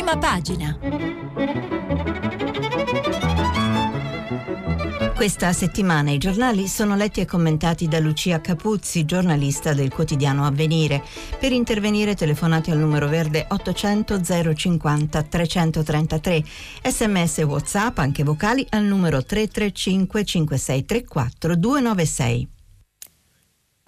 Prima pagina. Questa settimana i giornali sono letti e commentati da Lucia Capuzzi, giornalista del quotidiano Avvenire. Per intervenire telefonate al numero verde 800 050 333, sms whatsapp anche vocali al numero 335 5634 296.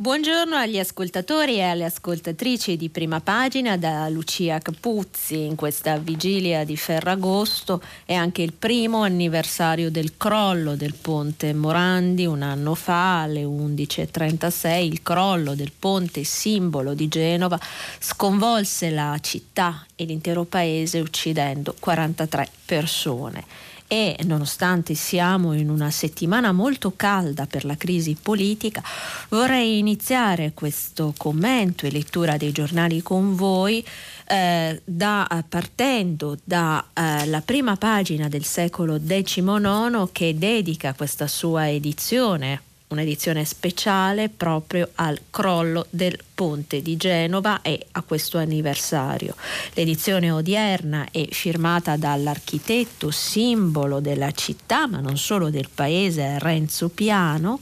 Buongiorno agli ascoltatori e alle ascoltatrici di prima pagina da Lucia Capuzzi. In questa vigilia di Ferragosto è anche il primo anniversario del crollo del ponte Morandi. Un anno fa, alle 11.36, il crollo del ponte simbolo di Genova sconvolse la città e l'intero paese uccidendo 43 persone e nonostante siamo in una settimana molto calda per la crisi politica, vorrei iniziare questo commento e lettura dei giornali con voi eh, da, partendo dalla eh, prima pagina del secolo XIX che dedica questa sua edizione un'edizione speciale proprio al crollo del ponte di Genova e a questo anniversario. L'edizione odierna è firmata dall'architetto simbolo della città, ma non solo del paese, Renzo Piano,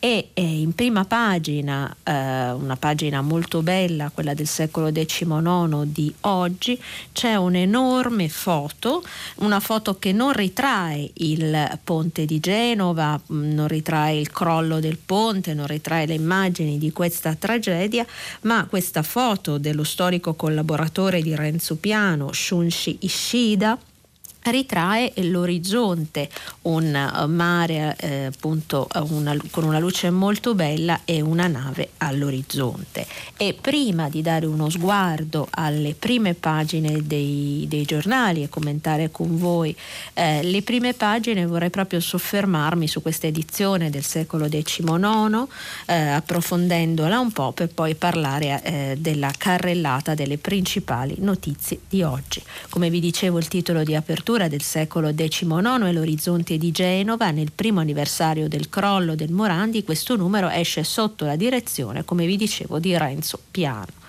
e in prima pagina, eh, una pagina molto bella, quella del secolo XIX di oggi, c'è un'enorme foto, una foto che non ritrae il ponte di Genova, mm, non ritrae il crollo del ponte, non ritrae le immagini di questa tragedia, ma questa foto dello storico collaboratore di Renzo Piano, Shunshi Ishida, ritrae l'orizzonte, un eh, mare eh, appunto una, con una luce molto bella e una nave all'orizzonte. E prima di dare uno sguardo alle prime pagine dei, dei giornali e commentare con voi eh, le prime pagine vorrei proprio soffermarmi su questa edizione del secolo XIX, eh, approfondendola un po' per poi parlare eh, della carrellata delle principali notizie di oggi. Come vi dicevo il titolo di apertura letteratura del secolo XIX e l'orizzonte di Genova, nel primo anniversario del crollo del Morandi, questo numero esce sotto la direzione, come vi dicevo, di Renzo Piano.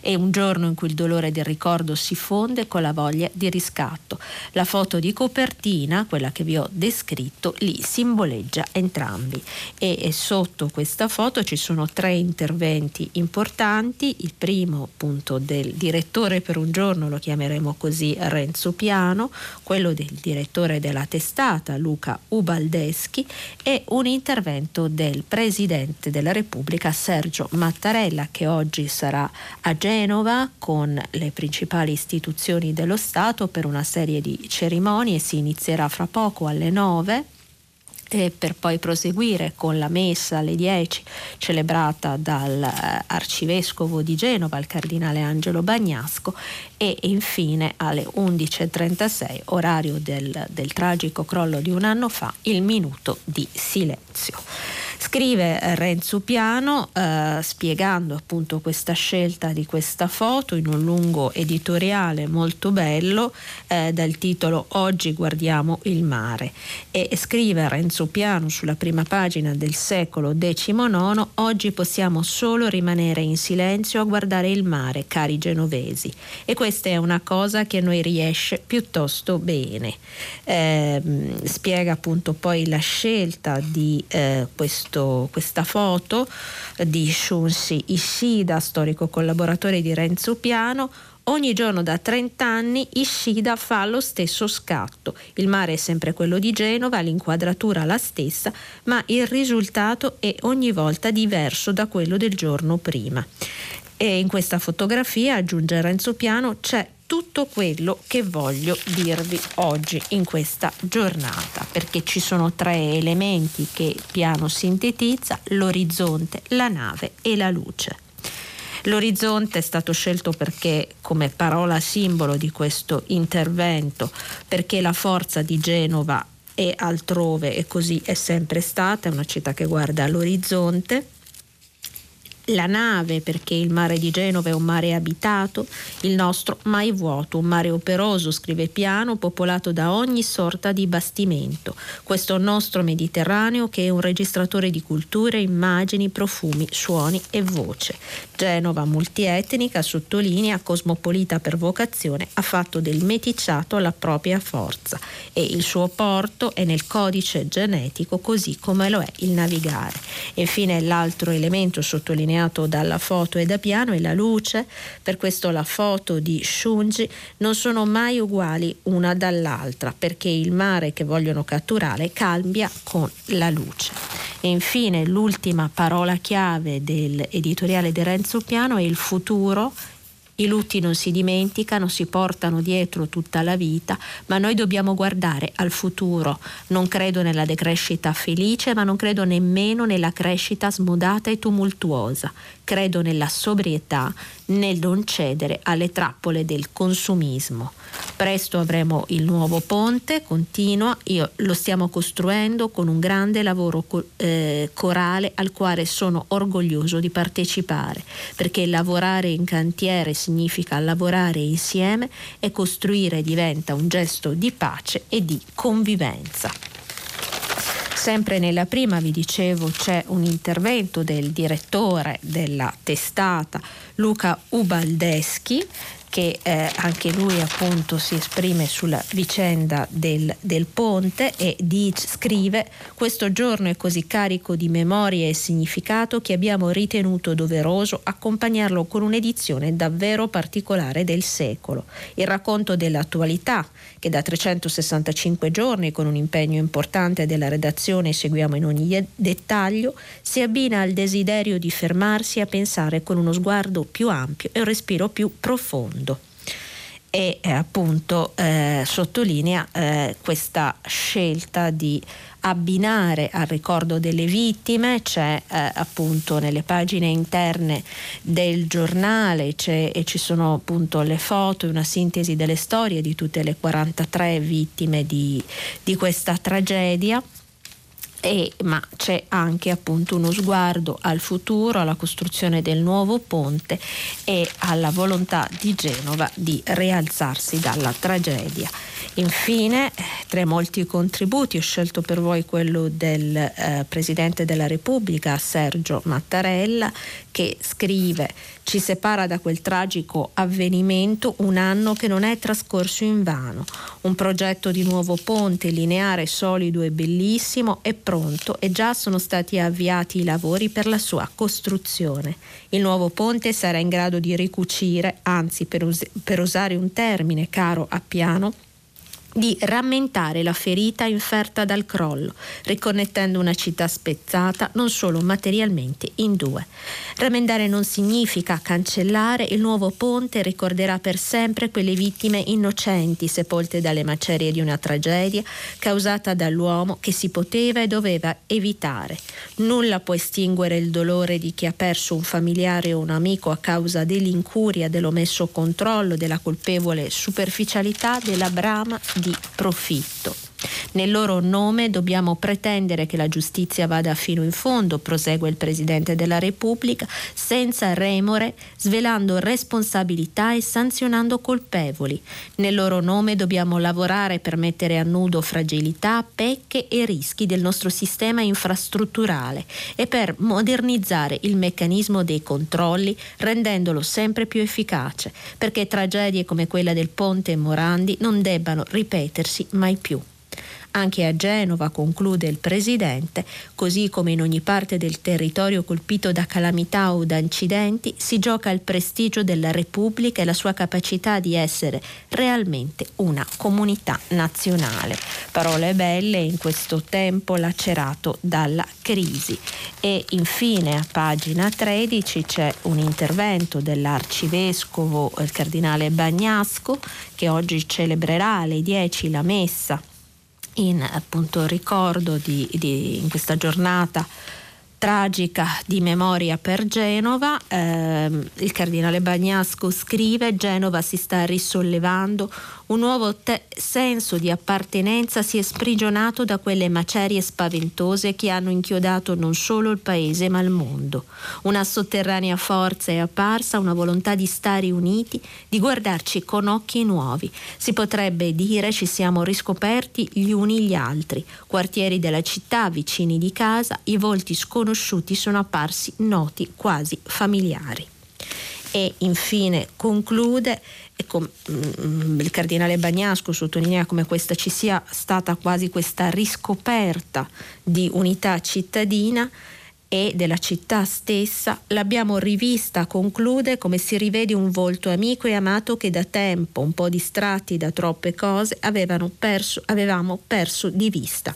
È un giorno in cui il dolore del ricordo si fonde con la voglia di riscatto. La foto di copertina, quella che vi ho descritto, li simboleggia entrambi. E, e sotto questa foto ci sono tre interventi importanti. Il primo appunto del direttore per un giorno, lo chiameremo così Renzo Piano, quello del direttore della testata Luca Ubaldeschi e un intervento del Presidente della Repubblica Sergio Mattarella che oggi sarà a Genova con le principali istituzioni dello Stato per una serie di cerimonie. Si inizierà fra poco alle 9 e per poi proseguire con la messa alle 10 celebrata dall'arcivescovo di Genova, il cardinale Angelo Bagnasco e infine alle 11.36, orario del, del tragico crollo di un anno fa, il minuto di silenzio. Scrive Renzo Piano eh, spiegando appunto questa scelta di questa foto in un lungo editoriale molto bello eh, dal titolo Oggi guardiamo il mare e scrive Renzo Piano sulla prima pagina del secolo XIX Oggi possiamo solo rimanere in silenzio a guardare il mare, cari genovesi e questa è una cosa che a noi riesce piuttosto bene. Eh, spiega appunto poi la scelta di eh, questo questo, questa foto di Shunsi Ishida, storico collaboratore di Renzo Piano, Ogni giorno da 30 anni Ishida fa lo stesso scatto. Il mare è sempre quello di Genova, l'inquadratura la stessa, ma il risultato è ogni volta diverso da quello del giorno prima. E in questa fotografia, aggiunge Renzo Piano, c'è tutto quello che voglio dirvi oggi in questa giornata, perché ci sono tre elementi che piano sintetizza, l'orizzonte, la nave e la luce. L'orizzonte è stato scelto perché come parola simbolo di questo intervento, perché la forza di Genova è altrove e così è sempre stata, è una città che guarda all'orizzonte la nave perché il mare di Genova è un mare abitato, il nostro mai vuoto, un mare operoso, scrive Piano, popolato da ogni sorta di bastimento. Questo nostro Mediterraneo che è un registratore di culture, immagini, profumi, suoni e voce. Genova multietnica, sottolinea, cosmopolita per vocazione, ha fatto del meticciato la propria forza e il suo porto è nel codice genetico così come lo è il navigare. Infine l'altro elemento sottolineato sottolineato dalla foto e da piano è la luce, per questo la foto di Shunji non sono mai uguali una dall'altra perché il mare che vogliono catturare cambia con la luce. E infine l'ultima parola chiave dell'editoriale di Renzo Piano è il futuro i lutti non si dimenticano, si portano dietro tutta la vita, ma noi dobbiamo guardare al futuro. Non credo nella decrescita felice, ma non credo nemmeno nella crescita smodata e tumultuosa. Credo nella sobrietà, nel non cedere alle trappole del consumismo. Presto avremo il nuovo ponte, continua, Io, lo stiamo costruendo con un grande lavoro eh, corale al quale sono orgoglioso di partecipare, perché lavorare in cantiere significa lavorare insieme e costruire diventa un gesto di pace e di convivenza. Sempre nella prima vi dicevo c'è un intervento del direttore della testata Luca Ubaldeschi che eh, anche lui appunto si esprime sulla vicenda del, del ponte e dice, scrive questo giorno è così carico di memoria e significato che abbiamo ritenuto doveroso accompagnarlo con un'edizione davvero particolare del secolo, il racconto dell'attualità che da 365 giorni con un impegno importante della redazione seguiamo in ogni dettaglio, si abbina al desiderio di fermarsi a pensare con uno sguardo più ampio e un respiro più profondo e eh, appunto eh, sottolinea eh, questa scelta di abbinare al ricordo delle vittime, c'è eh, appunto nelle pagine interne del giornale e ci sono appunto le foto una sintesi delle storie di tutte le 43 vittime di, di questa tragedia. E, ma c'è anche appunto uno sguardo al futuro, alla costruzione del nuovo ponte e alla volontà di Genova di rialzarsi dalla tragedia. Infine, tra i molti contributi, ho scelto per voi quello del eh, Presidente della Repubblica, Sergio Mattarella, che scrive ci separa da quel tragico avvenimento un anno che non è trascorso in vano. Un progetto di nuovo ponte lineare, solido e bellissimo è pronto e già sono stati avviati i lavori per la sua costruzione. Il nuovo ponte sarà in grado di ricucire, anzi per, us- per usare un termine caro a piano, di rammentare la ferita inferta dal crollo, riconnettendo una città spezzata non solo materialmente in due. Rammentare non significa cancellare, il nuovo ponte ricorderà per sempre quelle vittime innocenti sepolte dalle macerie di una tragedia causata dall'uomo che si poteva e doveva evitare. Nulla può estinguere il dolore di chi ha perso un familiare o un amico a causa dell'incuria, dell'omesso controllo, della colpevole superficialità, della brama di profitto. Nel loro nome dobbiamo pretendere che la giustizia vada fino in fondo, prosegue il Presidente della Repubblica, senza remore, svelando responsabilità e sanzionando colpevoli. Nel loro nome dobbiamo lavorare per mettere a nudo fragilità, pecche e rischi del nostro sistema infrastrutturale e per modernizzare il meccanismo dei controlli rendendolo sempre più efficace, perché tragedie come quella del ponte Morandi non debbano ripetersi mai più. Anche a Genova, conclude il Presidente, così come in ogni parte del territorio colpito da calamità o da incidenti, si gioca il prestigio della Repubblica e la sua capacità di essere realmente una comunità nazionale. Parole belle in questo tempo lacerato dalla crisi. E infine a pagina 13 c'è un intervento dell'arcivescovo il cardinale Bagnasco che oggi celebrerà alle 10 la messa in appunto ricordo di, di, in questa giornata tragica di memoria per Genova. Eh, il cardinale Bagnasco scrive Genova si sta risollevando, un nuovo te- senso di appartenenza si è sprigionato da quelle macerie spaventose che hanno inchiodato non solo il paese ma il mondo. Una sotterranea forza è apparsa, una volontà di stare uniti, di guardarci con occhi nuovi. Si potrebbe dire ci siamo riscoperti gli uni gli altri, quartieri della città, vicini di casa, i volti sconosciuti conosciuti sono apparsi noti, quasi familiari. E infine conclude, mm, il cardinale Bagnasco sottolinea come questa ci sia stata quasi questa riscoperta di unità cittadina e della città stessa, l'abbiamo rivista, conclude, come si rivede un volto amico e amato che da tempo, un po' distratti da troppe cose, perso, avevamo perso di vista.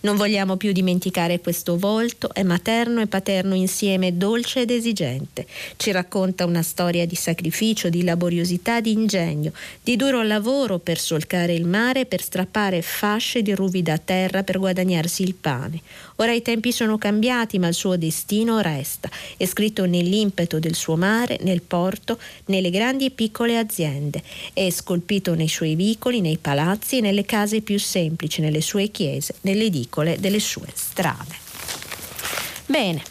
Non vogliamo più dimenticare questo volto, è materno e paterno insieme, dolce ed esigente. Ci racconta una storia di sacrificio, di laboriosità, di ingegno, di duro lavoro per solcare il mare, per strappare fasce di ruvida terra per guadagnarsi il pane. Ora i tempi sono cambiati, ma il suo destino resta. È scritto nell'impeto del suo mare, nel porto, nelle grandi e piccole aziende. È scolpito nei suoi vicoli, nei palazzi nelle case più semplici, nelle sue chiese, nelle edicole delle sue strade. Bene,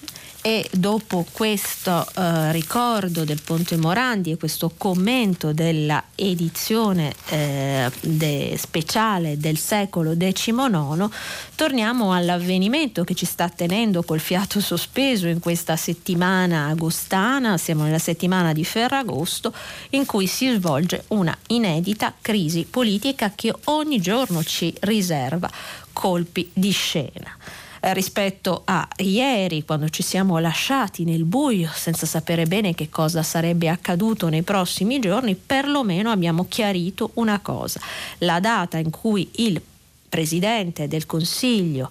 e dopo questo eh, ricordo del Ponte Morandi e questo commento della edizione eh, de speciale del secolo XIX, torniamo all'avvenimento che ci sta tenendo col fiato sospeso in questa settimana agostana, siamo nella settimana di Ferragosto, in cui si svolge una inedita crisi politica che ogni giorno ci riserva colpi di scena. Eh, rispetto a ieri, quando ci siamo lasciati nel buio senza sapere bene che cosa sarebbe accaduto nei prossimi giorni, perlomeno abbiamo chiarito una cosa. La data in cui il Presidente del Consiglio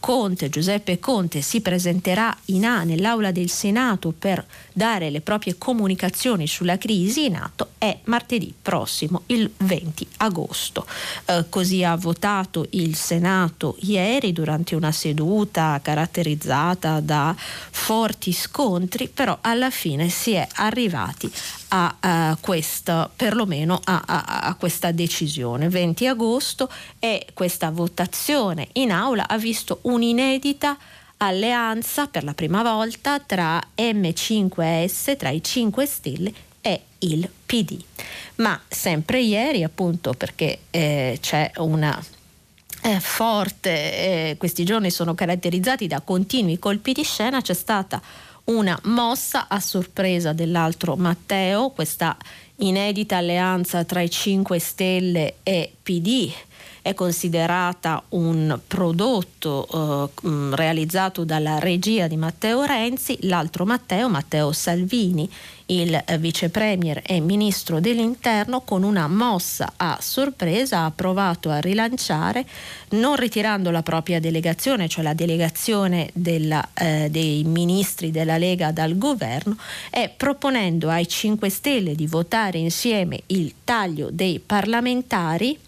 Conte, Giuseppe Conte si presenterà in A nell'aula del Senato per dare le proprie comunicazioni sulla crisi in atto è martedì prossimo, il 20 agosto. Eh, così ha votato il Senato ieri durante una seduta caratterizzata da forti scontri, però alla fine si è arrivati a, a questa, perlomeno a, a, a, questa decisione. 20 agosto e questa votazione in aula ha visto un'inedita alleanza per la prima volta tra M5S, tra i 5 Stelle e il PD. Ma sempre ieri, appunto, perché eh, c'è una eh, forte, eh, questi giorni sono caratterizzati da continui colpi di scena, c'è stata una mossa a sorpresa dell'altro Matteo, questa inedita alleanza tra i 5 Stelle e PD è considerata un prodotto eh, mm, realizzato dalla regia di Matteo Renzi, l'altro Matteo, Matteo Salvini, il vice premier e ministro dell'interno, con una mossa a sorpresa ha provato a rilanciare, non ritirando la propria delegazione, cioè la delegazione della, eh, dei ministri della Lega dal governo, e proponendo ai 5 Stelle di votare insieme il taglio dei parlamentari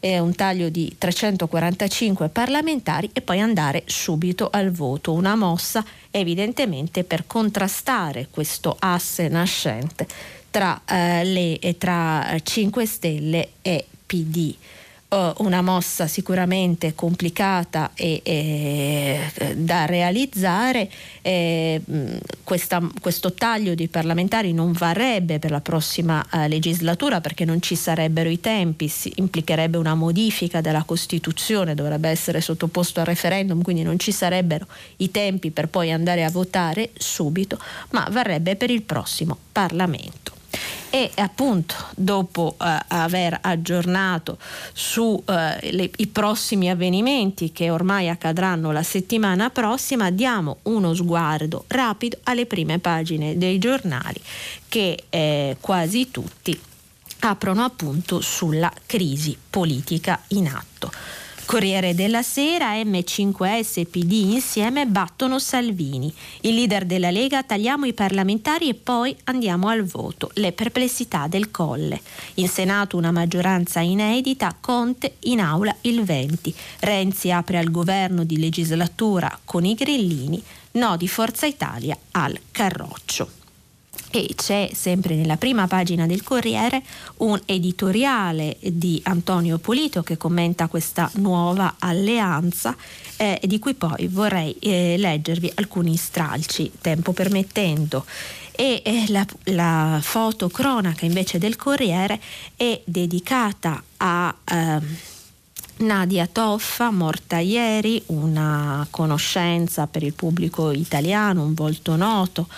eh, un taglio di 345 parlamentari e poi andare subito al voto. Una mossa evidentemente per contrastare questo asse nascente tra, eh, le, tra 5 Stelle e PD uh, una mossa sicuramente complicata e, e da realizzare. Eh, questa, questo taglio di parlamentari non varrebbe per la prossima uh, legislatura perché non ci sarebbero i tempi, implicherebbe una modifica della Costituzione, dovrebbe essere sottoposto a referendum, quindi non ci sarebbero i tempi per poi andare a votare subito, ma varrebbe per il prossimo Parlamento e appunto dopo eh, aver aggiornato sui eh, prossimi avvenimenti che ormai accadranno la settimana prossima diamo uno sguardo rapido alle prime pagine dei giornali che eh, quasi tutti aprono appunto sulla crisi politica in atto. Corriere della Sera, M5S e PD insieme battono Salvini. Il leader della Lega tagliamo i parlamentari e poi andiamo al voto. Le perplessità del Colle. In Senato una maggioranza inedita, Conte in aula il 20. Renzi apre al governo di legislatura con i grillini, no di Forza Italia al Carroccio e c'è sempre nella prima pagina del Corriere un editoriale di Antonio Polito che commenta questa nuova alleanza eh, di cui poi vorrei eh, leggervi alcuni stralci, tempo permettendo. E eh, la, la fotocronaca invece del Corriere è dedicata a... Ehm, Nadia Toffa, morta ieri, una conoscenza per il pubblico italiano, un volto noto,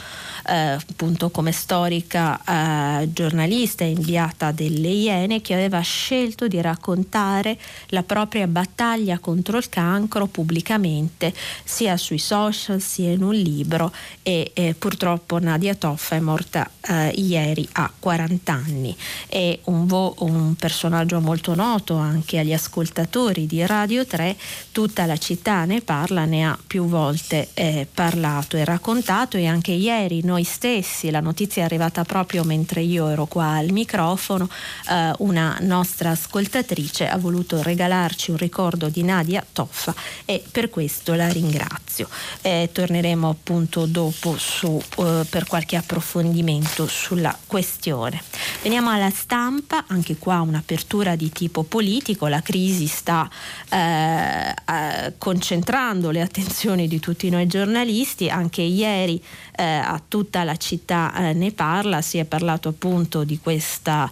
appunto come storica eh, giornalista inviata delle Iene che aveva scelto di raccontare la propria battaglia contro il cancro pubblicamente sia sui social sia in un libro. E eh, purtroppo Nadia Toffa è morta eh, ieri a 40 anni. È un, vo- un personaggio molto noto anche agli ascoltatori di Radio 3 tutta la città ne parla ne ha più volte eh, parlato e raccontato. E anche ieri noi noi stessi, la notizia è arrivata proprio mentre io ero qua al microfono, eh, una nostra ascoltatrice ha voluto regalarci un ricordo di Nadia Toffa e per questo la ringrazio. Eh, torneremo appunto dopo su, eh, per qualche approfondimento sulla questione. Veniamo alla stampa, anche qua un'apertura di tipo politico, la crisi sta eh, concentrando le attenzioni di tutti noi giornalisti, anche ieri eh, a tutta la città eh, ne parla, si è parlato appunto di questa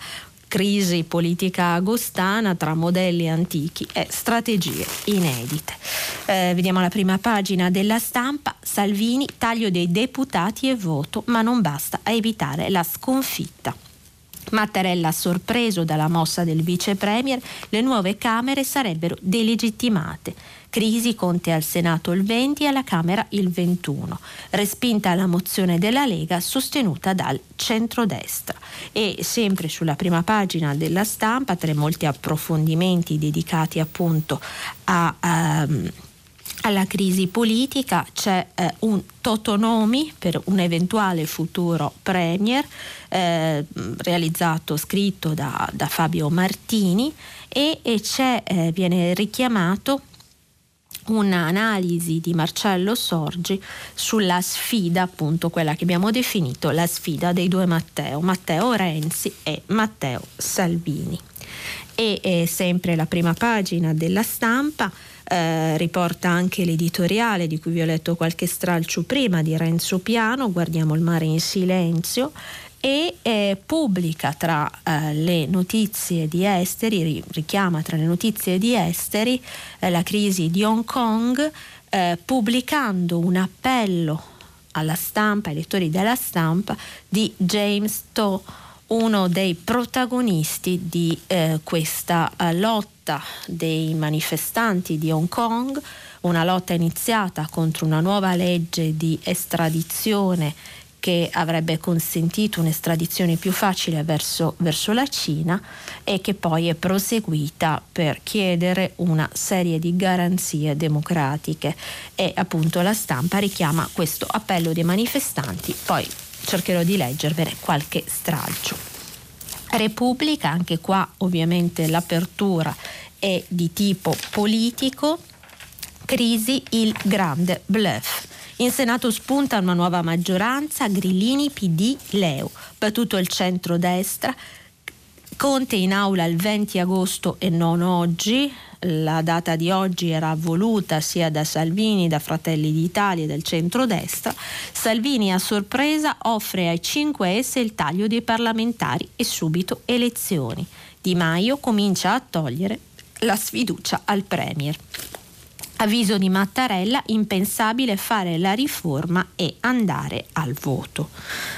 crisi politica agostana tra modelli antichi e strategie inedite. Eh, vediamo la prima pagina della stampa, Salvini, taglio dei deputati e voto, ma non basta a evitare la sconfitta. Mattarella sorpreso dalla mossa del vice premier, le nuove Camere sarebbero delegittimate. Crisi Conte al Senato il 20 e alla Camera il 21. Respinta la mozione della Lega sostenuta dal centrodestra. E sempre sulla prima pagina della stampa, tra molti approfondimenti dedicati appunto a... Um, alla crisi politica c'è eh, un totonomi per un eventuale futuro premier eh, realizzato, scritto da, da, Fabio Martini e, e eh, viene richiamato un'analisi di Marcello Sorgi sulla sfida, appunto quella che abbiamo definito la sfida dei due Matteo, Matteo Renzi e Matteo Salvini. E sempre la prima pagina della stampa eh, riporta anche l'editoriale di cui vi ho letto qualche stralcio prima di Renzo Piano, Guardiamo il mare in silenzio, e eh, pubblica tra eh, le notizie di esteri, richiama tra le notizie di esteri eh, la crisi di Hong Kong, eh, pubblicando un appello alla stampa, ai lettori della stampa, di James To, uno dei protagonisti di eh, questa eh, lotta dei manifestanti di Hong Kong, una lotta iniziata contro una nuova legge di estradizione che avrebbe consentito un'estradizione più facile verso, verso, la Cina e che poi è proseguita per chiedere una serie di garanzie democratiche e appunto la stampa richiama questo appello dei manifestanti, poi cercherò di leggervene qualche stralcio. Repubblica, anche qua ovviamente l'apertura è di tipo politico, crisi il grande bluff in Senato spunta una nuova maggioranza, Grillini, PD, Leo. Battuto il centro-destra, Conte in aula il 20 agosto e non oggi. La data di oggi era voluta sia da Salvini, da Fratelli d'Italia e del centro-destra. Salvini a sorpresa offre ai 5S il taglio dei parlamentari e subito elezioni. Di Maio comincia a togliere la sfiducia al Premier. Avviso di Mattarella, impensabile fare la riforma e andare al voto.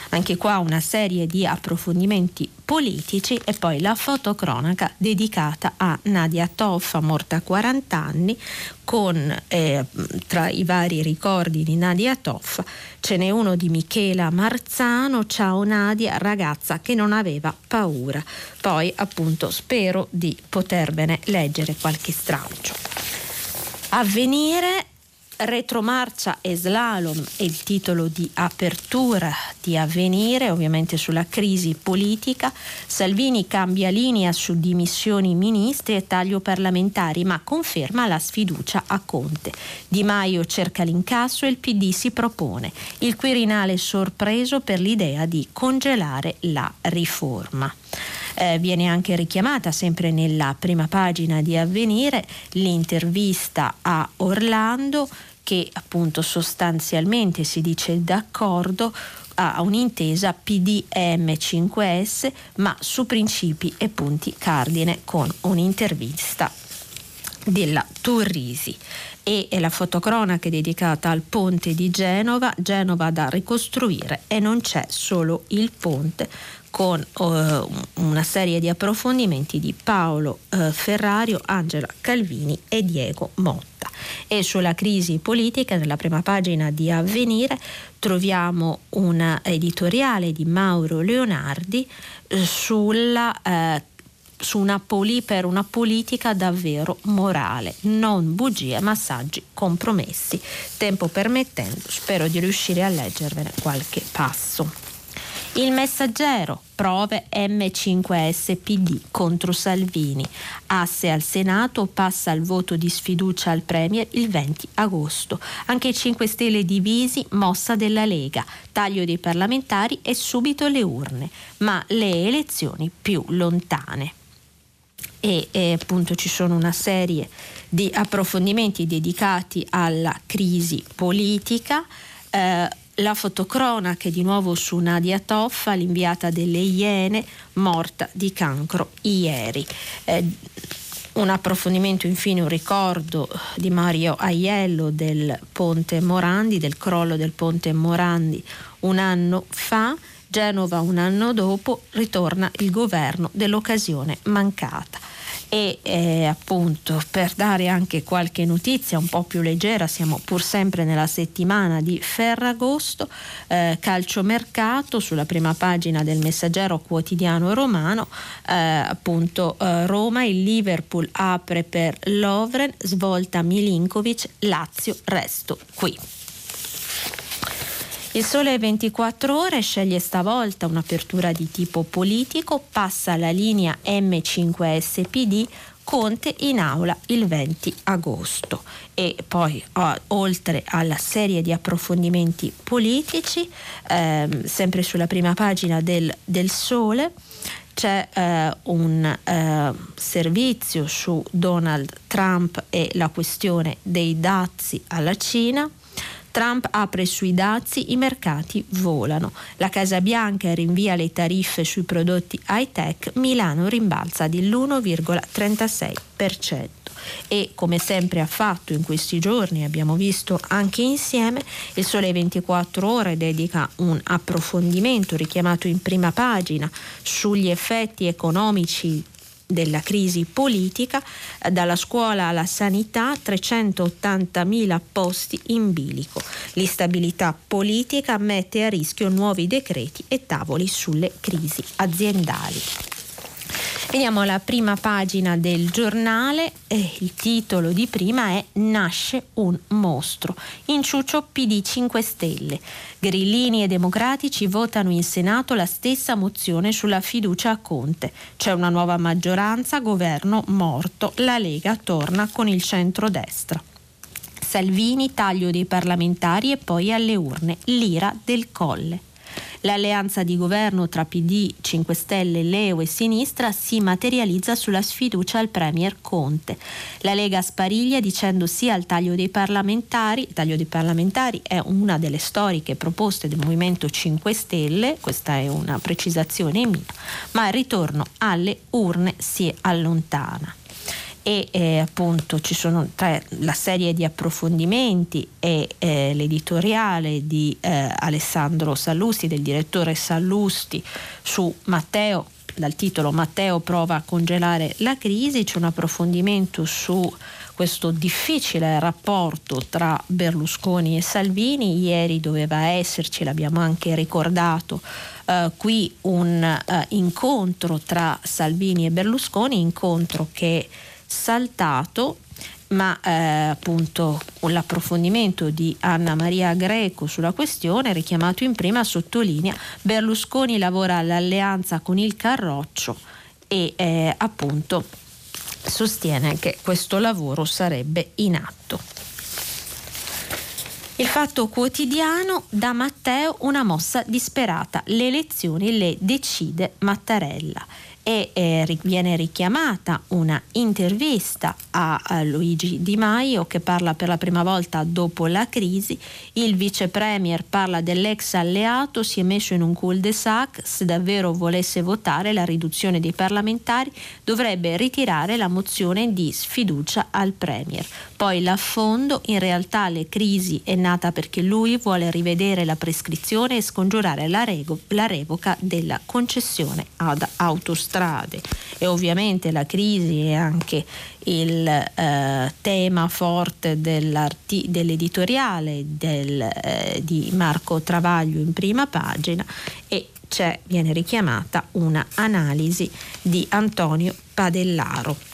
Anche qua una serie di approfondimenti politici e poi la fotocronaca dedicata a Nadia Toffa, morta a 40 anni, con eh, tra i vari ricordi di Nadia Toffa ce n'è uno di Michela Marzano, ciao Nadia, ragazza che non aveva paura. Poi appunto spero di potervene leggere qualche stralcio. Avvenire Retromarcia e slalom è il titolo di apertura di avvenire, ovviamente sulla crisi politica. Salvini cambia linea su dimissioni ministri e taglio parlamentari, ma conferma la sfiducia a Conte. Di Maio cerca l'incasso e il PD si propone. Il Quirinale sorpreso per l'idea di congelare la riforma. Eh, viene anche richiamata sempre nella prima pagina di Avvenire l'intervista a Orlando che appunto sostanzialmente si dice d'accordo a un'intesa PDM5S ma su principi e punti cardine con un'intervista della Turrisi e la fotocronaca dedicata al ponte di Genova, Genova da ricostruire e non c'è solo il ponte con uh, una serie di approfondimenti di Paolo uh, Ferrario, Angela Calvini e Diego Motta. E sulla crisi politica, nella prima pagina di Avvenire, troviamo un editoriale di Mauro Leonardi uh, sulla su una poli, per una politica davvero morale, non bugie, massaggi compromessi. Tempo permettendo, spero di riuscire a leggervene qualche passo. Il messaggero, prove M5SPD contro Salvini. Asse al Senato passa il voto di sfiducia al Premier il 20 agosto. Anche i 5 Stelle divisi, mossa della Lega, taglio dei parlamentari e subito le urne, ma le elezioni più lontane. E, e appunto ci sono una serie di approfondimenti dedicati alla crisi politica. Eh, la fotocronaca è di nuovo su Nadia Toffa, l'inviata delle Iene, morta di cancro ieri. Eh, un approfondimento, infine un ricordo di Mario Aiello del ponte Morandi, del crollo del ponte Morandi un anno fa. Genova un anno dopo ritorna il governo dell'occasione mancata e eh, appunto per dare anche qualche notizia un po' più leggera, siamo pur sempre nella settimana di Ferragosto, eh, calciomercato sulla prima pagina del messaggero quotidiano romano, eh, appunto eh, Roma, il Liverpool apre per Lovren, svolta Milinkovic, Lazio, resto qui. Il Sole 24 ore sceglie stavolta un'apertura di tipo politico, passa la linea M5SPD Conte in aula il 20 agosto e poi oltre alla serie di approfondimenti politici, ehm, sempre sulla prima pagina del, del Sole, c'è eh, un eh, servizio su Donald Trump e la questione dei dazi alla Cina. Trump apre sui dazi, i mercati volano. La Casa Bianca rinvia le tariffe sui prodotti high-tech, Milano rimbalza dell'1,36% e come sempre ha fatto in questi giorni, abbiamo visto anche insieme, il Sole 24 ore dedica un approfondimento richiamato in prima pagina sugli effetti economici della crisi politica, eh, dalla scuola alla sanità 380.000 posti in bilico. L'instabilità politica mette a rischio nuovi decreti e tavoli sulle crisi aziendali. Veniamo alla prima pagina del giornale, eh, il titolo di prima è Nasce un mostro. Inciuccio PD 5 Stelle. Grillini e democratici votano in Senato la stessa mozione sulla fiducia a Conte. C'è una nuova maggioranza, governo morto, la Lega torna con il centro-destra. Salvini, taglio dei parlamentari e poi alle urne, l'ira del colle. L'alleanza di governo tra PD, 5 Stelle, Leo e Sinistra si materializza sulla sfiducia al Premier Conte. La Lega spariglia dicendo sì al taglio dei parlamentari. Il taglio dei parlamentari è una delle storiche proposte del Movimento 5 Stelle, questa è una precisazione mia, ma il ritorno alle urne si allontana e eh, appunto ci sono tra la serie di approfondimenti e eh, l'editoriale di eh, Alessandro Sallusti, del direttore Sallusti su Matteo dal titolo Matteo prova a congelare la crisi, c'è un approfondimento su questo difficile rapporto tra Berlusconi e Salvini. Ieri doveva esserci, l'abbiamo anche ricordato, eh, qui un eh, incontro tra Salvini e Berlusconi, incontro che saltato ma eh, appunto l'approfondimento di Anna Maria Greco sulla questione, richiamato in prima, sottolinea Berlusconi lavora all'alleanza con il Carroccio e eh, appunto sostiene che questo lavoro sarebbe in atto. Il fatto quotidiano da Matteo una mossa disperata. Le elezioni le decide Mattarella e eh, viene richiamata una intervista a, a, Luigi Di Maio che parla per la prima volta dopo la crisi. Il vice premier parla dell'ex alleato, si è messo in un cul-de-sac, se davvero volesse votare la riduzione dei parlamentari dovrebbe ritirare la mozione di sfiducia al premier. Poi l'affondo, in realtà la crisi è nata perché lui vuole rivedere la prescrizione e scongiurare la, rego- la revoca della concessione ad autostrade. Strade e ovviamente la crisi è anche il eh, tema forte dell'editoriale del, eh, di Marco Travaglio in prima pagina e viene richiamata una analisi di Antonio Padellaro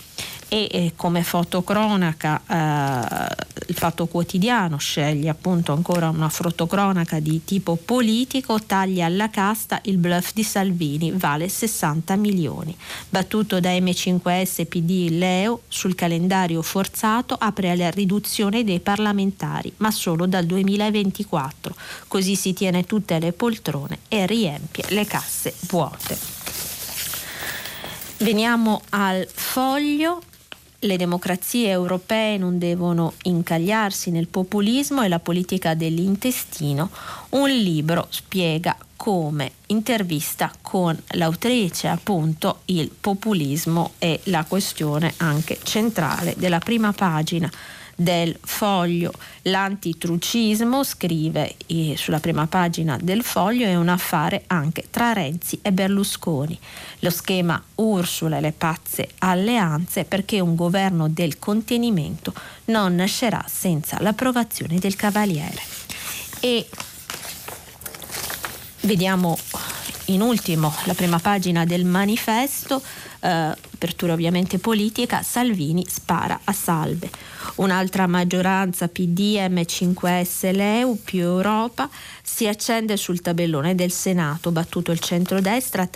e come fotocronaca eh, il Fatto Quotidiano sceglie appunto ancora una fotocronaca di tipo politico, taglia alla casta il bluff di Salvini, vale 60 milioni. Battuto da M5S PD Leo sul calendario forzato apre alla riduzione dei parlamentari, ma solo dal 2024. Così si tiene tutte le poltrone e riempie le casse vuote. Veniamo al foglio le democrazie europee non devono incagliarsi nel populismo e la politica dell'intestino, un libro spiega come intervista con l'autrice appunto il populismo e la questione anche centrale della prima pagina del foglio. L'antitrucismo, scrive eh, sulla prima pagina del foglio, è un affare anche tra Renzi e Berlusconi. Lo schema Ursula e le pazze alleanze perché un governo del contenimento non nascerà senza l'approvazione del Cavaliere. E vediamo in ultimo la prima pagina del manifesto eh, apertura ovviamente politica, Salvini spara a salve. Un'altra maggioranza PD, M5S, Leu più Europa si accende sul tabellone del Senato, battuto il centrodestra,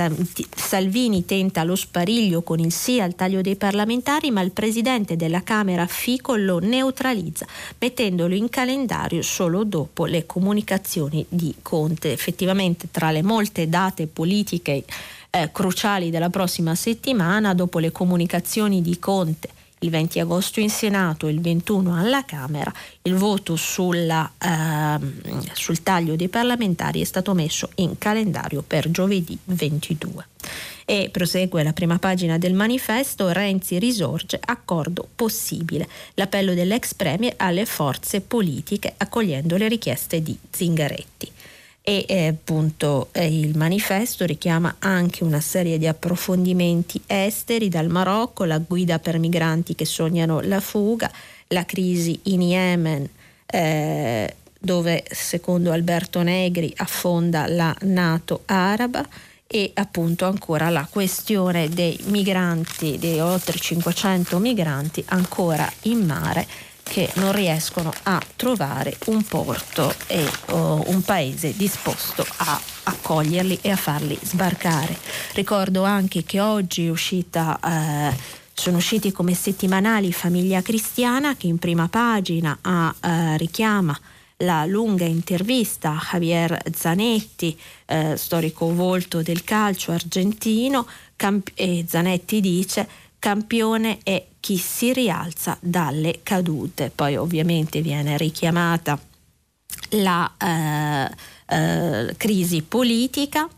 Salvini tenta lo spariglio con il sì al taglio dei parlamentari, ma il presidente della Camera Fico lo neutralizza, mettendolo in calendario solo dopo le comunicazioni di Conte. Effettivamente tra le molte date politiche eh, cruciali della prossima settimana dopo le comunicazioni di Conte il 20 agosto in Senato e il 21 alla Camera, il voto sulla, ehm, sul taglio dei parlamentari è stato messo in calendario per giovedì 22. E prosegue la prima pagina del manifesto, Renzi risorge, accordo possibile. L'appello dell'ex premier alle forze politiche accogliendo le richieste di Zingaretti e eh, appunto eh, il manifesto richiama anche una serie di approfondimenti esteri dal Marocco, la guida per migranti che sognano la fuga, la crisi in Yemen eh, dove secondo Alberto Negri affonda la Nato araba e appunto ancora la questione dei migranti, dei oltre 500 migranti ancora in mare che non riescono a trovare un porto e uh, un paese disposto a accoglierli e a farli sbarcare. Ricordo anche che oggi è uscita eh, sono usciti come settimanali Famiglia Cristiana che in prima pagina ha, eh, richiama la lunga intervista a Javier Zanetti, eh, storico volto del calcio argentino, camp- e Zanetti dice campione è chi si rialza dalle cadute. Poi ovviamente viene richiamata la eh, eh, crisi politica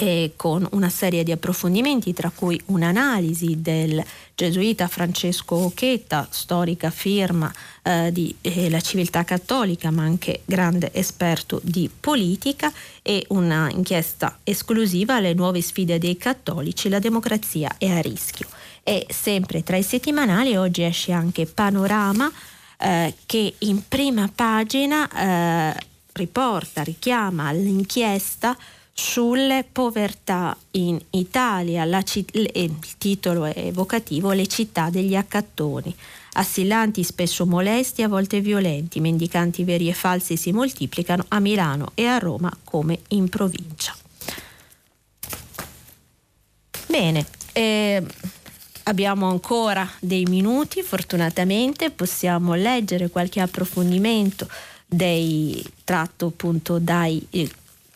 e con una serie di approfondimenti, tra cui un'analisi del gesuita Francesco Occhetta, storica firma eh, della eh, civiltà cattolica, ma anche grande esperto di politica, e un'inchiesta esclusiva alle nuove sfide dei cattolici, la democrazia è a rischio. E sempre tra i settimanali oggi esce anche Panorama, eh, che in prima pagina eh, riporta, richiama l'inchiesta sulle povertà in Italia. Citt- il titolo è evocativo Le città degli accattoni. Assillanti spesso molesti, a volte violenti, mendicanti veri e falsi si moltiplicano a Milano e a Roma come in provincia. Bene, eh, abbiamo ancora dei minuti, fortunatamente possiamo leggere qualche approfondimento dei tratto appunto dai eh,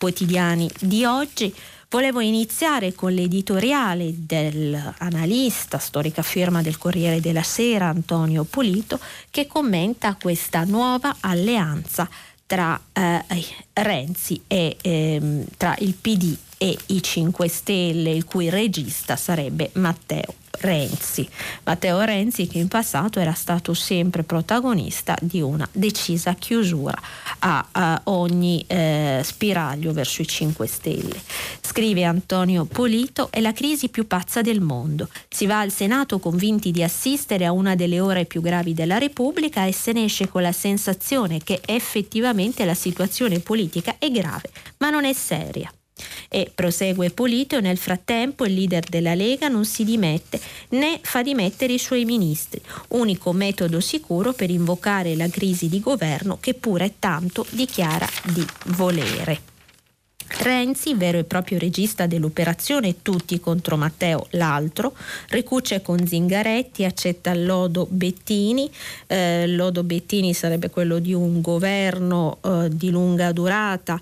quotidiani di oggi. Volevo iniziare con l'editoriale dell'analista, storica firma del Corriere della Sera, Antonio Polito, che commenta questa nuova alleanza tra eh, Renzi e ehm, tra il PD e i 5 Stelle, il cui regista sarebbe Matteo Renzi. Matteo Renzi che in passato era stato sempre protagonista di una decisa chiusura a, a ogni eh, spiraglio verso i 5 Stelle. Scrive Antonio Polito, è la crisi più pazza del mondo. Si va al Senato convinti di assistere a una delle ore più gravi della Repubblica e se ne esce con la sensazione che effettivamente la situazione politica è grave, ma non è seria. E prosegue Polito, nel frattempo il leader della Lega non si dimette né fa dimettere i suoi ministri, unico metodo sicuro per invocare la crisi di governo che pure tanto dichiara di volere. Renzi, vero e proprio regista dell'operazione Tutti contro Matteo l'altro, ricuce con Zingaretti, accetta lodo Bettini. Eh, lodo Bettini sarebbe quello di un governo eh, di lunga durata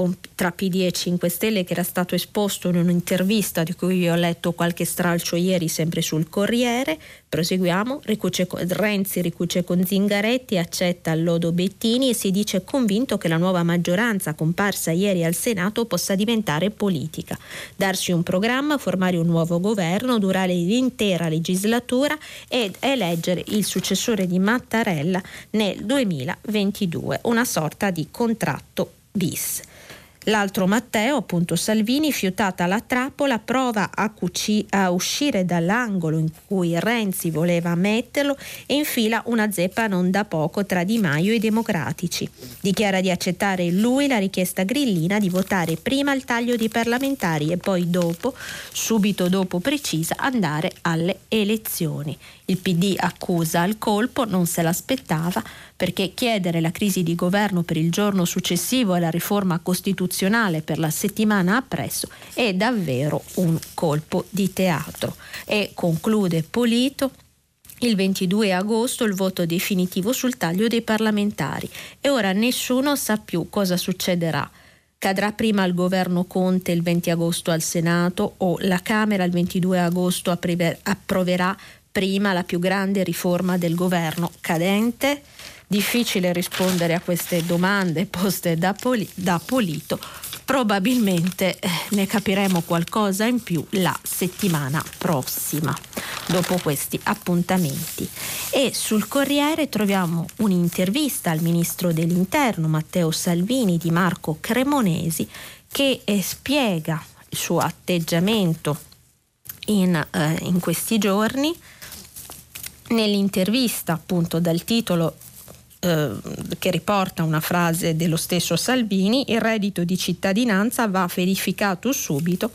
con, tra PD e 5 Stelle che era stato esposto in un'intervista di cui ho letto qualche stralcio ieri sempre sul Corriere. Proseguiamo, ricuce, Renzi ricuce con Zingaretti, accetta il lodo Bettini e si dice convinto che la nuova maggioranza comparsa ieri al Senato possa diventare politica, darsi un programma, formare un nuovo governo, durare l'intera legislatura ed eleggere il successore di Mattarella nel 2022, una sorta di contratto bis. L'altro Matteo, appunto Salvini, fiutata la trappola, prova a, cuci- a, uscire dall'angolo in cui Renzi voleva metterlo e infila una zeppa non da poco tra Di Maio e i democratici. Dichiara di accettare lui la richiesta grillina di votare prima il taglio dei parlamentari e poi dopo, subito dopo precisa, andare alle elezioni. Il PD accusa il colpo, non se l'aspettava, perché chiedere la crisi di governo per il giorno successivo alla riforma costituzionale per la settimana appresso è davvero un colpo di teatro. E conclude Polito. Il 22 agosto il voto definitivo sul taglio dei parlamentari e ora nessuno sa più cosa succederà. Cadrà prima il governo Conte il 20 agosto al Senato o la Camera il 22 agosto approverà prima la più grande riforma del governo cadente? Difficile rispondere a queste domande poste da, Poli- da Polito. Probabilmente eh, ne capiremo qualcosa in più la settimana prossima, dopo questi appuntamenti. E sul Corriere troviamo un'intervista al ministro dell'Interno Matteo Salvini di Marco Cremonesi che eh, spiega il suo atteggiamento in, eh, in questi giorni Nell'intervista, appunto dal titolo eh, che riporta una frase dello stesso Salvini, il reddito di cittadinanza va verificato subito,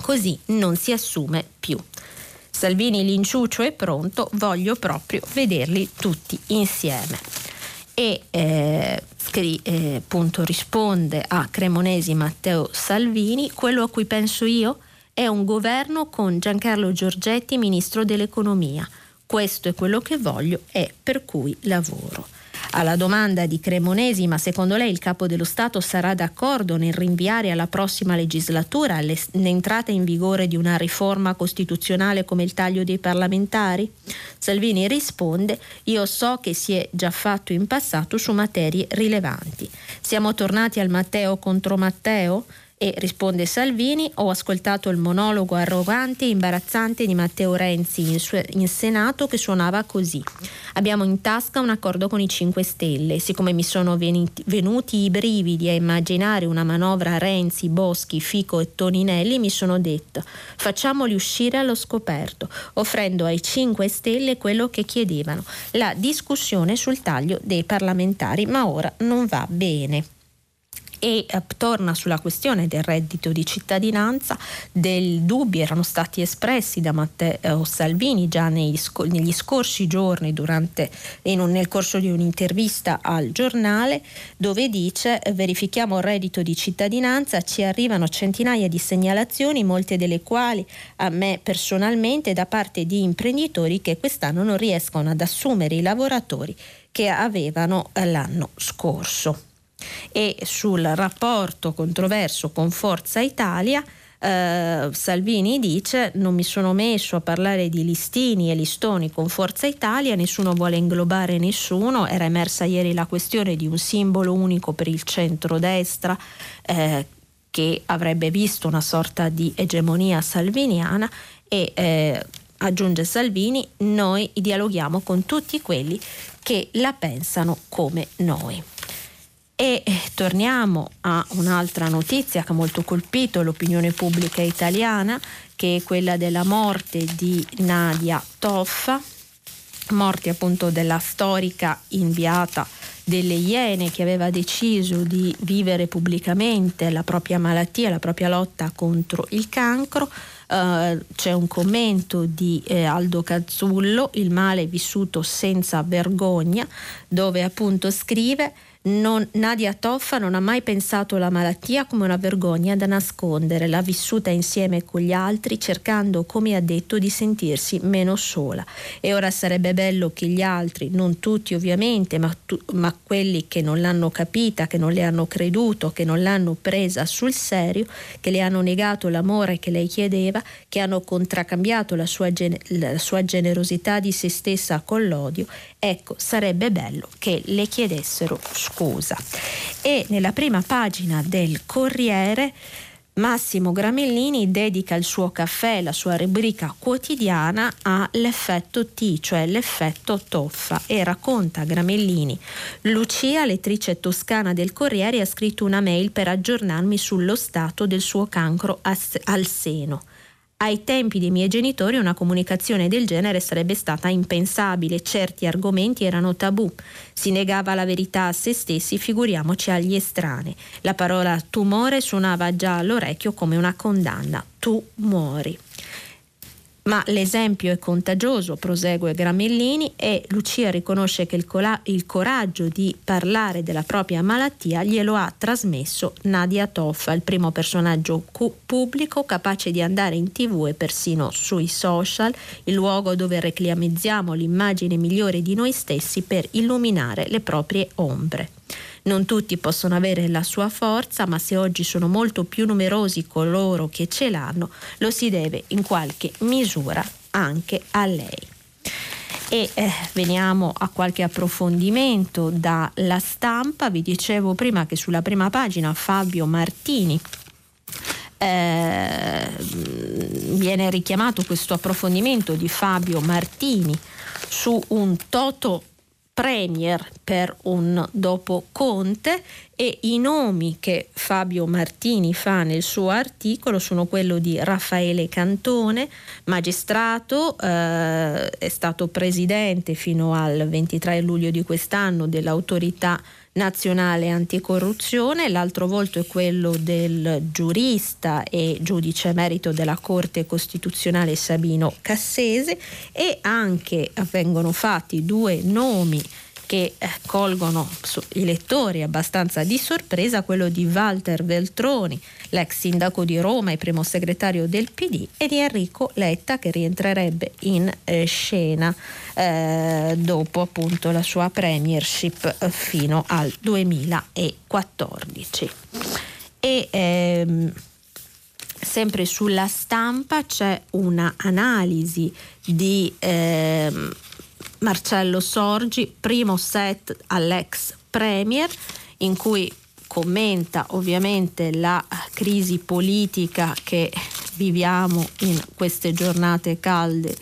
così non si assume più. Salvini l'inciuccio è pronto, voglio proprio vederli tutti insieme. E eh, scri, eh, appunto, risponde a Cremonesi Matteo Salvini, quello a cui penso io è un governo con Giancarlo Giorgetti, ministro dell'economia questo è quello che voglio e per cui lavoro. Alla domanda di Cremonesi, ma secondo lei il capo dello Stato sarà d'accordo nel rinviare alla prossima legislatura l'entrata in vigore di una riforma costituzionale come il taglio dei parlamentari? Salvini risponde, io so che si è già fatto in passato su materie rilevanti. Siamo tornati al Matteo contro Matteo? E risponde Salvini, ho ascoltato il monologo arrogante e imbarazzante di Matteo Renzi in, su- in, Senato che suonava così. Abbiamo in tasca un accordo con i 5 Stelle. Siccome mi sono venuti, venuti i brividi a immaginare una manovra Renzi, Boschi, Fico e Toninelli, mi sono detto facciamoli uscire allo scoperto, offrendo ai 5 Stelle quello che chiedevano, la discussione sul taglio dei parlamentari, ma ora non va bene. E eh, torna sulla questione del reddito di cittadinanza, dei dubbi erano stati espressi da Matteo Salvini già sc- negli scorsi giorni durante, un, nel corso di un'intervista al giornale dove dice verifichiamo il reddito di cittadinanza, ci arrivano centinaia di segnalazioni, molte delle quali a me personalmente da parte di imprenditori che quest'anno non riescono ad assumere i lavoratori che avevano l'anno scorso e sul rapporto controverso con Forza Italia Uh, Salvini dice non mi sono messo a parlare di listini e listoni con Forza Italia, nessuno vuole inglobare nessuno, era emersa ieri la questione di un simbolo unico per il centrodestra eh, che avrebbe visto una sorta di egemonia salviniana e eh, aggiunge Salvini, noi dialoghiamo con tutti quelli che la pensano come noi. E eh, torniamo a un'altra notizia che ha molto colpito l'opinione pubblica italiana, che è quella della morte di Nadia Toffa, morte appunto della storica inviata delle Iene che aveva deciso di vivere pubblicamente la propria malattia, la propria lotta contro il cancro. Uh, c'è un commento di eh, Aldo Cazzullo, Il male vissuto senza vergogna, dove appunto scrive non, Nadia Toffa non ha mai pensato alla malattia come una vergogna da nascondere, l'ha vissuta insieme con gli altri cercando, come ha detto, di sentirsi meno sola. E ora sarebbe bello che gli altri, non tutti ovviamente, ma, tu, ma quelli che non l'hanno capita, che non le hanno creduto, che non l'hanno presa sul serio, che le hanno negato l'amore che lei chiedeva, che hanno contraccambiato la sua, la sua generosità di se stessa con l'odio, ecco, sarebbe bello che le chiedessero scusa. E nella prima pagina del Corriere Massimo Gramellini dedica il suo caffè, la sua rubrica quotidiana all'effetto T, cioè l'effetto toffa e racconta Gramellini. Lucia, lettrice toscana del Corriere, ha scritto una mail per aggiornarmi sullo stato del suo cancro al seno. Ai tempi dei miei genitori una comunicazione del genere sarebbe stata impensabile, certi argomenti erano tabù, si negava la verità a se stessi, figuriamoci agli estranei. La parola tumore suonava già all'orecchio come una condanna, tu muori. Ma l'esempio è contagioso, prosegue Gramellini, e Lucia riconosce che il, cola- il, coraggio di parlare della propria malattia glielo ha trasmesso Nadia Toffa, il primo personaggio cu- pubblico capace di andare in tv e persino sui social, il luogo dove reclamizziamo l'immagine migliore di noi stessi per illuminare le proprie ombre. Non tutti possono avere la sua forza, ma se oggi sono molto più numerosi coloro che ce l'hanno, lo si deve in qualche misura anche a lei. E eh, veniamo a qualche approfondimento dalla stampa. Vi dicevo prima che sulla prima pagina Fabio Martini eh, viene richiamato questo approfondimento di Fabio Martini su un toto premier per un dopo Conte e i nomi che Fabio Martini fa nel suo articolo sono quello di Raffaele Cantone, magistrato, eh, è stato presidente fino al 23 luglio di quest'anno dell'autorità nazionale anticorruzione, l'altro volto è quello del giurista e giudice emerito della Corte Costituzionale Sabino Cassese e anche vengono fatti due nomi che eh, colgono i lettori abbastanza di sorpresa, quello di Walter Veltroni, l'ex sindaco di Roma e primo segretario del PD, e di Enrico Letta che rientrerebbe in eh, scena eh, dopo appunto la sua premiership eh, fino al 2014. E, ehm, sempre sulla stampa c'è un'analisi di ehm, Marcello Sorgi, primo set all'ex Premier, in cui commenta ovviamente la crisi politica che viviamo in queste giornate calde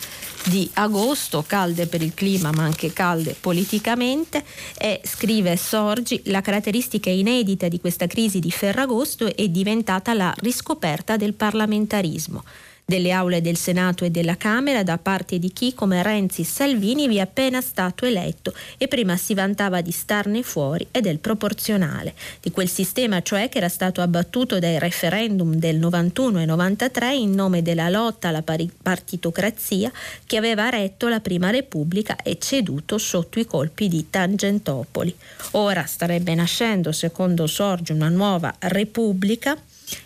di agosto, calde per il clima ma anche calde politicamente, e scrive Sorgi, la caratteristica inedita di questa crisi di Ferragosto è diventata la riscoperta del parlamentarismo delle aule del Senato e della Camera da parte di chi come Renzi Salvini vi è appena stato eletto e prima si vantava di starne fuori e del proporzionale, di quel sistema cioè che era stato abbattuto dai referendum del 91 e 93 in nome della lotta alla partitocrazia che aveva retto la Prima Repubblica e ceduto sotto i colpi di Tangentopoli. Ora starebbe nascendo, secondo Sorge, una nuova Repubblica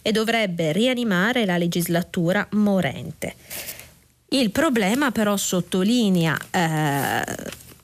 e dovrebbe rianimare la legislatura morente. Il problema però sottolinea eh,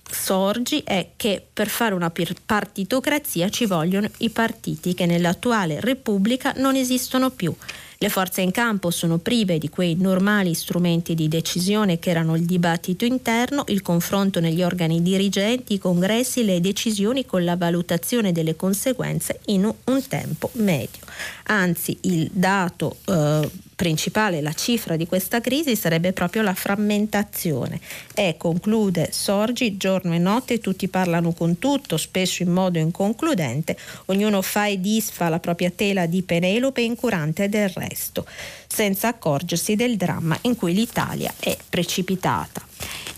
Sorgi è che per fare una partitocrazia ci vogliono i partiti che nell'attuale Repubblica non esistono più. Le forze in campo sono prive di quei normali strumenti di decisione che erano il dibattito interno, il confronto negli organi dirigenti, i congressi, le decisioni con la valutazione delle conseguenze in un tempo medio. Anzi, il dato eh, principale, la cifra di questa crisi sarebbe proprio la frammentazione e conclude Sorgi giorno e notte tutti parlano con tutto, spesso in modo inconcludente, ognuno fa e disfa la propria tela di Penelope incurante del resto, senza accorgersi del dramma in cui l'Italia è precipitata.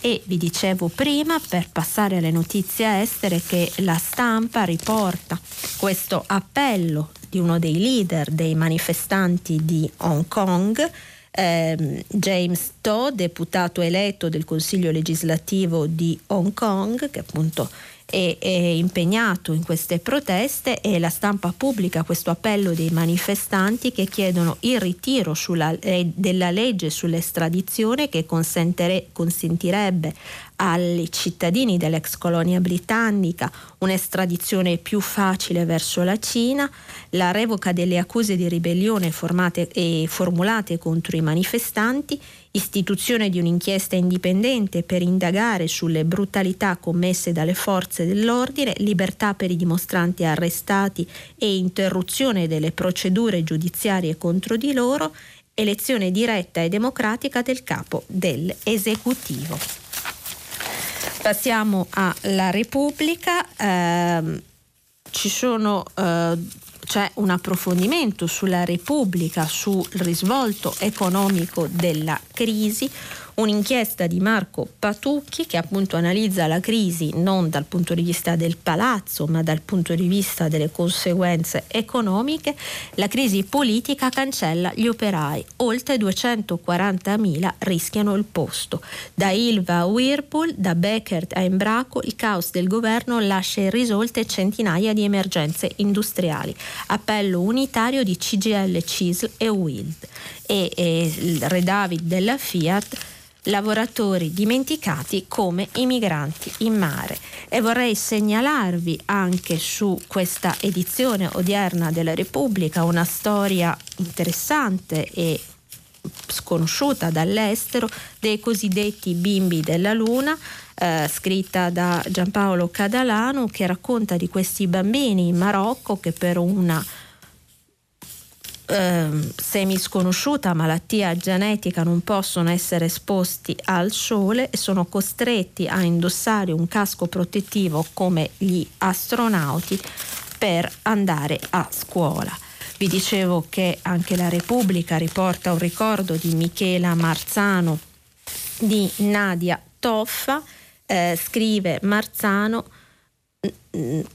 E vi dicevo prima, per passare alle notizie estere, che la stampa riporta questo appello di uno dei leader dei manifestanti di Hong Kong, ehm, James To, deputato eletto del Consiglio legislativo di Hong Kong, che appunto è, è, impegnato in queste proteste e la stampa pubblica questo appello dei manifestanti che chiedono il ritiro sulla, eh, della legge sull'estradizione che consentirebbe ai cittadini dell'ex colonia britannica un'estradizione più facile verso la Cina, la revoca delle accuse di ribellione formate e formulate contro i manifestanti, istituzione di un'inchiesta indipendente per indagare sulle brutalità commesse dalle forze dell'ordine, libertà per i dimostranti arrestati e interruzione delle procedure giudiziarie contro di loro, elezione diretta e democratica del capo dell'esecutivo. Passiamo alla Repubblica. Eh, ci sono, eh, c'è un approfondimento sulla Repubblica, sul risvolto economico della crisi, un'inchiesta di Marco Patucchi che appunto analizza la crisi non dal punto di vista del palazzo ma dal punto di vista delle conseguenze economiche. La crisi politica cancella gli operai, oltre 240.000 rischiano il posto. Da Ilva a Whirlpool, da Beckert a Embraco, il caos del governo lascia irrisolte centinaia di emergenze industriali. Appello unitario di CGL, CISL e WILD. E, e il Re David della Fiat lavoratori dimenticati come i migranti in mare. E vorrei segnalarvi anche su questa edizione odierna della Repubblica una storia interessante e sconosciuta dall'estero dei cosiddetti bimbi della luna eh, scritta da Giampaolo Cadalano che racconta di questi bambini in Marocco che per una eh, semisconosciuta malattia genetica non possono essere esposti al sole e sono costretti a indossare un casco protettivo come gli astronauti per andare a scuola. Vi dicevo che anche la Repubblica riporta un ricordo di Michela Marzano di Nadia Toffa, eh, scrive Marzano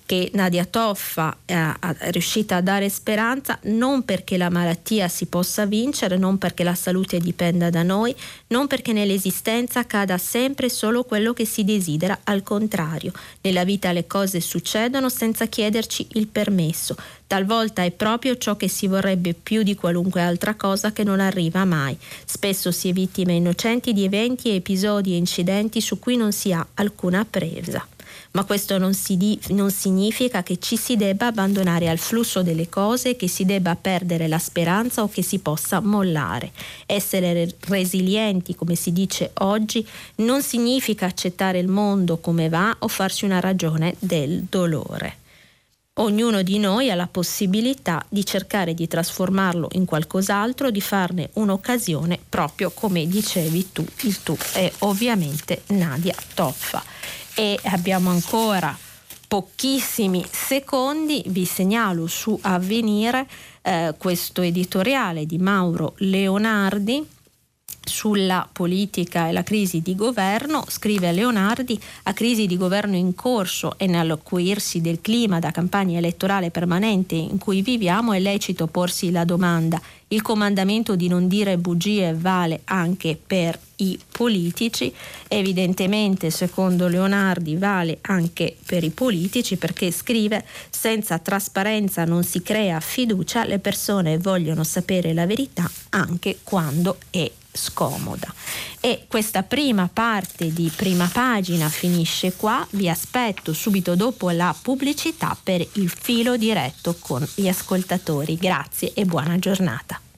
che Nadia Toffa è, è, riuscita a dare speranza non perché la malattia si possa vincere, non perché la salute dipenda da noi, non perché nell'esistenza accada sempre solo quello che si desidera, al contrario, nella vita le cose succedono senza chiederci il permesso, talvolta è proprio ciò che si vorrebbe più di qualunque altra cosa che non arriva mai, spesso si è vittime innocenti di eventi, episodi e incidenti su cui non si ha alcuna presa ma questo non, di, non significa che ci si debba abbandonare al flusso delle cose, che si debba perdere la speranza o che si possa mollare. Essere resilienti, come si dice oggi, non significa accettare il mondo come va o farsi una ragione del dolore. Ognuno di noi ha la possibilità di cercare di trasformarlo in qualcos'altro, di farne un'occasione proprio come dicevi tu, il tu è ovviamente Nadia Toffa e abbiamo ancora pochissimi secondi, vi segnalo su Avvenire eh, questo editoriale di Mauro Leonardi sulla politica e la crisi di governo, scrive Leonardi, a crisi di governo in corso e nell'acuirsi del clima da campagna elettorale permanente in cui viviamo è lecito porsi la domanda. Il comandamento di non dire bugie vale anche per i politici, evidentemente secondo Leonardi vale anche per i politici perché scrive senza trasparenza non si crea fiducia, le persone vogliono sapere la verità anche quando è scomoda. E questa prima parte di prima pagina finisce qua, vi aspetto subito dopo la pubblicità per il filo diretto con gli ascoltatori. Grazie e buona giornata.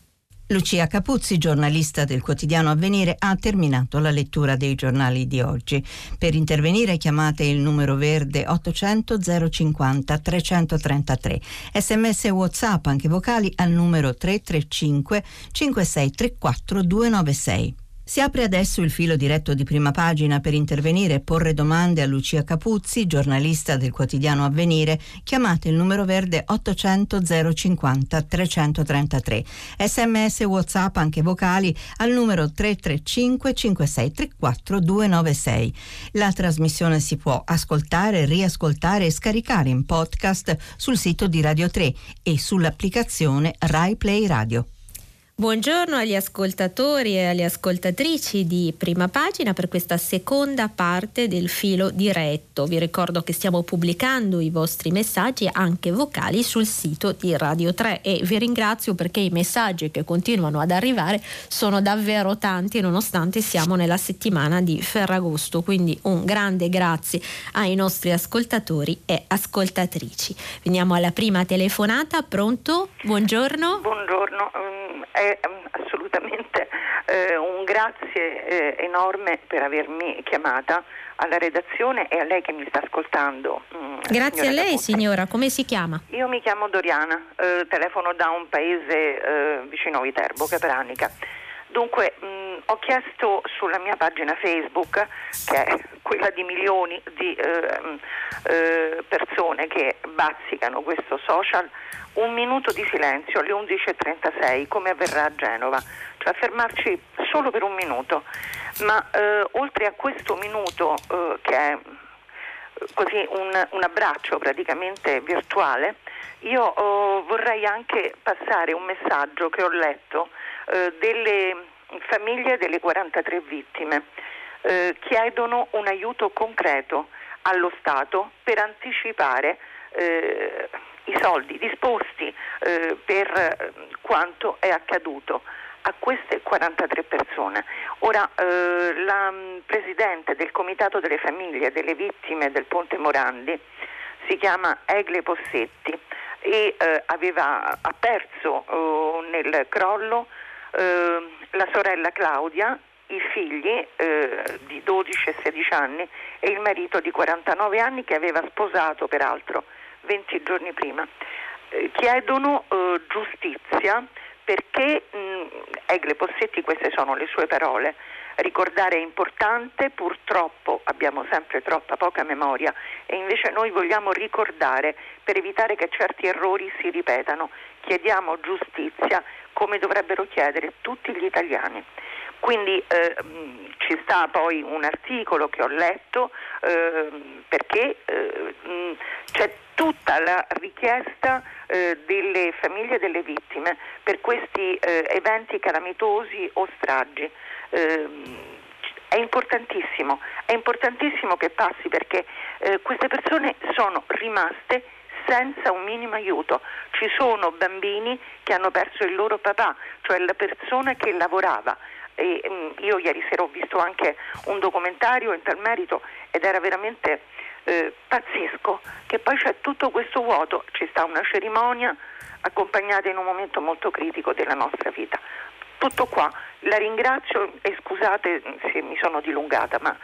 Lucia Capuzzi, giornalista del quotidiano Avvenire, ha terminato la lettura dei giornali di oggi. Per intervenire chiamate il numero verde 800 050 333. Sms e WhatsApp anche vocali al numero 335 5634 296. Si apre adesso il filo diretto di prima pagina per intervenire e porre domande a Lucia Capuzzi, giornalista del quotidiano Avvenire. Chiamate il numero verde 800 050 333. Sms WhatsApp anche vocali al numero 335 5634 296. La trasmissione si può ascoltare, riascoltare e scaricare in podcast sul sito di Radio 3 e sull'applicazione Rai Play Radio. Buongiorno agli ascoltatori e alle ascoltatrici di Prima Pagina per questa seconda parte del filo diretto. Vi ricordo che stiamo pubblicando i vostri messaggi anche vocali sul sito di Radio 3 e vi ringrazio perché i messaggi che continuano ad arrivare sono davvero tanti nonostante siamo nella settimana di Ferragosto. Quindi un grande grazie ai nostri ascoltatori e ascoltatrici. Veniamo alla prima telefonata. Pronto? Buongiorno. Buongiorno è mm, assolutamente eh, un grazie eh, enorme per avermi chiamata alla redazione e a lei che mi sta ascoltando. Mm, grazie a lei Caputo. signora, come si chiama? Io mi chiamo Doriana, eh, telefono da un paese eh, vicino a Viterbo, Capranica. Dunque mh, mm, ho chiesto sulla mia pagina Facebook, che è quella di milioni di eh, eh, persone che bazzicano questo social, un minuto di silenzio alle 11.36 come avverrà a Genova, cioè fermarci solo per un minuto, ma eh, oltre a questo minuto eh, che è eh, così un, un, abbraccio praticamente virtuale, io oh, vorrei anche passare un messaggio che ho letto eh, delle famiglie delle 43 vittime. Eh, chiedono un aiuto concreto allo Stato per anticipare eh, i soldi disposti eh, per eh, quanto è accaduto a queste 43 persone. Ora, eh, la mm, Presidente del Comitato delle Famiglie delle Vittime del Ponte Morandi si chiama Egle Possetti e eh, aveva, ha perso nel crollo eh, la sorella Claudia, i figli eh, di 12 e 16 anni e il marito di 49 anni che aveva sposato peraltro 20 giorni prima. Eh, chiedono eh, giustizia perché, mh, mm, Egle Possetti, queste sono le sue parole, ricordare è importante, purtroppo abbiamo sempre troppa poca memoria e invece noi vogliamo ricordare per evitare che certi errori si ripetano. Chiediamo giustizia come dovrebbero chiedere tutti gli italiani. Quindi eh, ci sta poi un articolo che ho letto eh, perché eh, c'è tutta la richiesta eh, delle famiglie delle vittime per questi eh, eventi calamitosi o stragi. Ehm, è importantissimo, è importantissimo che passi perché eh, queste persone sono rimaste senza un minimo aiuto. Ci sono bambini che hanno perso il loro papà, cioè la persona che lavorava. E, mh, io ieri sera ho visto anche un documentario in tal merito ed era veramente eh, pazzesco che poi c'è tutto questo vuoto, ci sta una cerimonia accompagnata in un momento molto critico della nostra vita. Tutto qua, la ringrazio e scusate se mi sono dilungata, ma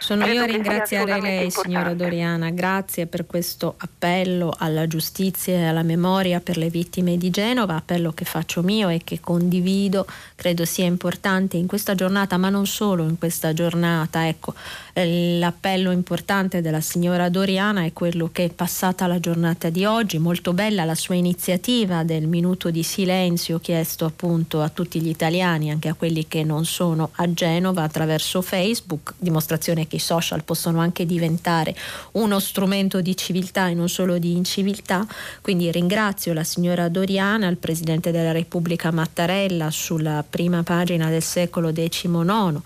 Sono Credo io a ringraziare lei, signora Doriana. Grazie per questo appello alla giustizia e alla memoria per le vittime di Genova, appello che faccio mio e che condivido. Credo sia importante in questa giornata, ma non solo in questa giornata. Ecco, l'appello importante della signora Doriana è quello che è passata la giornata di oggi. Molto bella la sua iniziativa del minuto di silenzio chiesto appunto a tutti gli italiani, anche a quelli che non sono a Genova, attraverso Facebook, dimostrazione che i social possono anche diventare uno strumento di civiltà e non solo di inciviltà. Quindi ringrazio la signora Doriana, il Presidente della Repubblica Mattarella sulla prima pagina del secolo XIX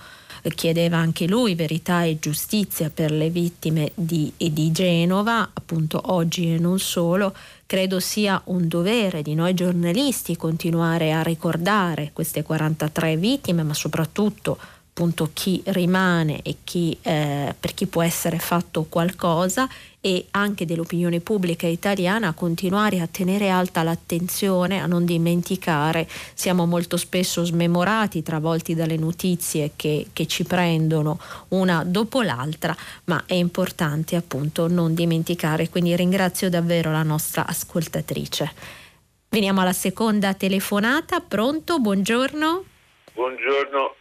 chiedeva anche lui verità e giustizia per le vittime di, di, Genova, appunto oggi e non solo, credo sia un dovere di noi giornalisti continuare a ricordare queste 43 vittime, ma soprattutto appunto chi rimane e chi, eh, per chi può essere fatto qualcosa e anche dell'opinione pubblica italiana a continuare a tenere alta l'attenzione, a non dimenticare, siamo molto spesso smemorati, travolti dalle notizie che, che ci prendono una dopo l'altra, ma è importante appunto non dimenticare, quindi ringrazio davvero la nostra ascoltatrice. Veniamo alla seconda telefonata, pronto? Buongiorno. Buongiorno,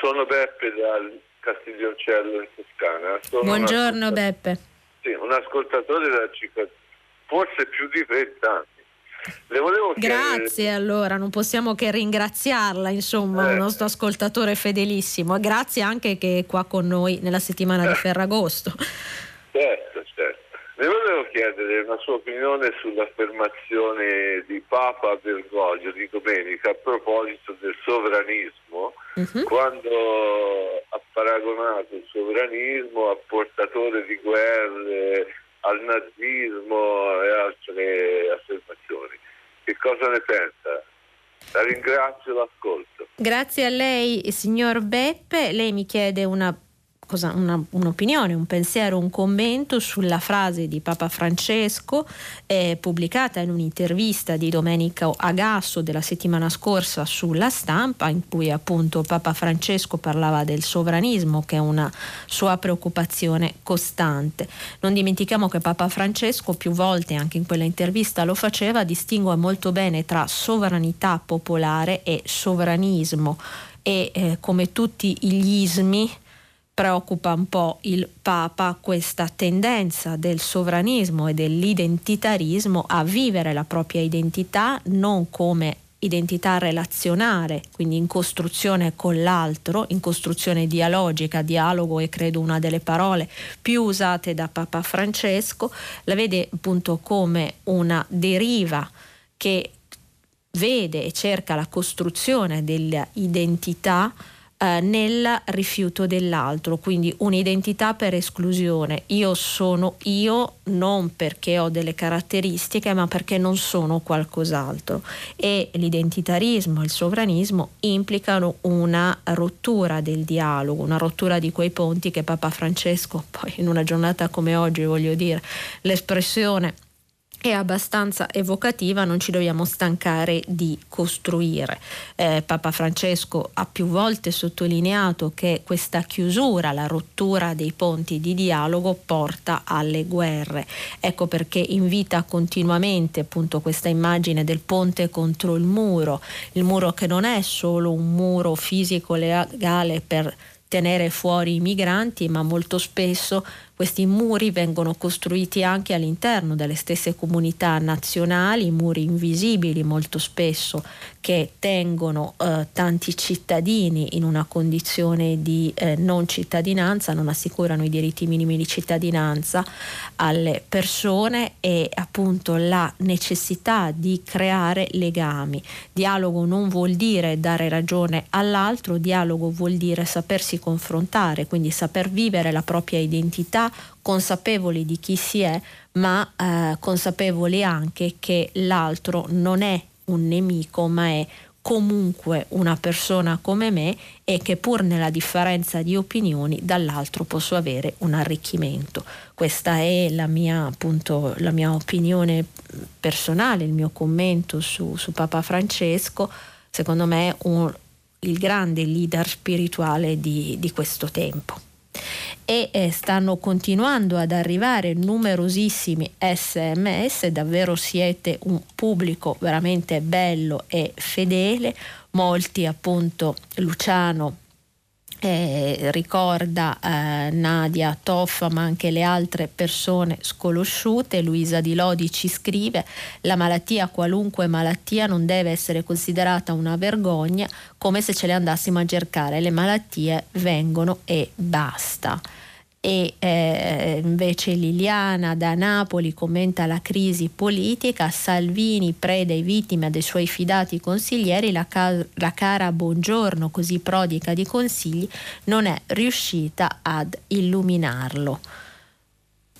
sono Beppe dal Castiglioncello in Toscana. Sono Buongiorno Beppe. Sì, un ascoltatore da 50, forse più di 30 anni. Le volevo Grazie chiedere... allora, non possiamo che ringraziarla, insomma, eh. il nostro ascoltatore fedelissimo. Grazie anche che è qua con noi nella settimana di eh. Ferragosto. Certo, certo. Le volevo chiedere una sua opinione sull'affermazione di Papa Bergoglio di domenica a proposito del sovranismo, uh-huh. quando ha paragonato il sovranismo a portatore di guerre, al nazismo e altre affermazioni. Che cosa ne pensa? La ringrazio l'ascolto. Grazie a lei, signor Beppe. Lei mi chiede una cosa, una, un'opinione, un pensiero, un commento sulla frase di Papa Francesco eh, pubblicata in un'intervista di Domenico Agasso della settimana scorsa sulla stampa in cui appunto Papa Francesco parlava del sovranismo che è una sua preoccupazione costante. Non dimentichiamo che Papa Francesco più volte anche in quella intervista lo faceva, distingue molto bene tra sovranità popolare e sovranismo e eh, come tutti gli ismi preoccupa un po' il Papa questa tendenza del sovranismo e dell'identitarismo a vivere la propria identità non come identità relazionale, quindi in costruzione con l'altro, in costruzione dialogica, dialogo è credo una delle parole più usate da Papa Francesco, la vede appunto come una deriva che vede e cerca la costruzione dell'identità eh, nel rifiuto dell'altro, quindi un'identità per esclusione. Io sono io non perché ho delle caratteristiche, ma perché non sono qualcos'altro. E l'identitarismo e il sovranismo implicano una rottura del dialogo, una rottura di quei ponti che Papa Francesco, poi in una giornata come oggi voglio dire, l'espressione è abbastanza evocativa, non ci dobbiamo stancare di costruire. Eh, Papa Francesco ha più volte sottolineato che questa chiusura, la rottura dei ponti di dialogo porta alle guerre. Ecco perché invita continuamente appunto questa immagine del ponte contro il muro, il muro che non è solo un muro fisico legale per tenere fuori i migranti, ma molto spesso questi muri vengono costruiti anche all'interno delle stesse comunità nazionali, muri invisibili molto spesso che tengono eh, tanti cittadini in una condizione di eh, non cittadinanza, non assicurano i diritti minimi di cittadinanza alle persone e appunto la necessità di creare legami. Dialogo non vuol dire dare ragione all'altro, dialogo vuol dire sapersi confrontare, quindi saper vivere la propria identità consapevoli di chi si è, ma eh, consapevoli anche che l'altro non è un nemico, ma è comunque una persona come me e che pur nella differenza di opinioni dall'altro posso avere un arricchimento. Questa è la mia, appunto, la mia opinione personale, il mio commento su, su Papa Francesco, secondo me un, il grande leader spirituale di, di questo tempo. E eh, stanno continuando ad arrivare numerosissimi sms, davvero siete un pubblico veramente bello e fedele, molti appunto Luciano eh, ricorda eh, Nadia Toffa ma anche le altre persone sconosciute. Luisa Di Lodi ci scrive la malattia, qualunque malattia, non deve essere considerata una vergogna come se ce le andassimo a cercare. Le malattie vengono e basta e eh, invece Liliana da Napoli commenta la crisi politica, Salvini preda e vittima dei suoi fidati consiglieri, la, ca- la cara Buongiorno, così prodica di consigli, non è riuscita ad illuminarlo.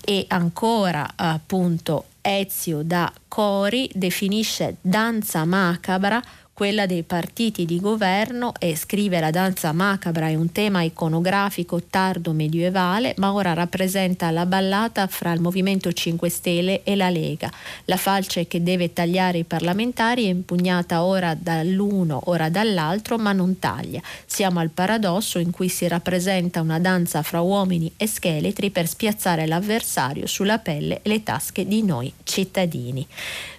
E ancora appunto Ezio da Cori definisce danza macabra quella dei partiti di governo e scrive la danza macabra è un tema iconografico tardo medievale, ma ora rappresenta la ballata fra il Movimento 5 Stelle e la Lega. La falce che deve tagliare i parlamentari è impugnata ora dall'uno, ora dall'altro, ma non taglia. Siamo al paradosso in cui si rappresenta una danza fra uomini e scheletri per spiazzare l'avversario sulla pelle e le tasche di noi cittadini.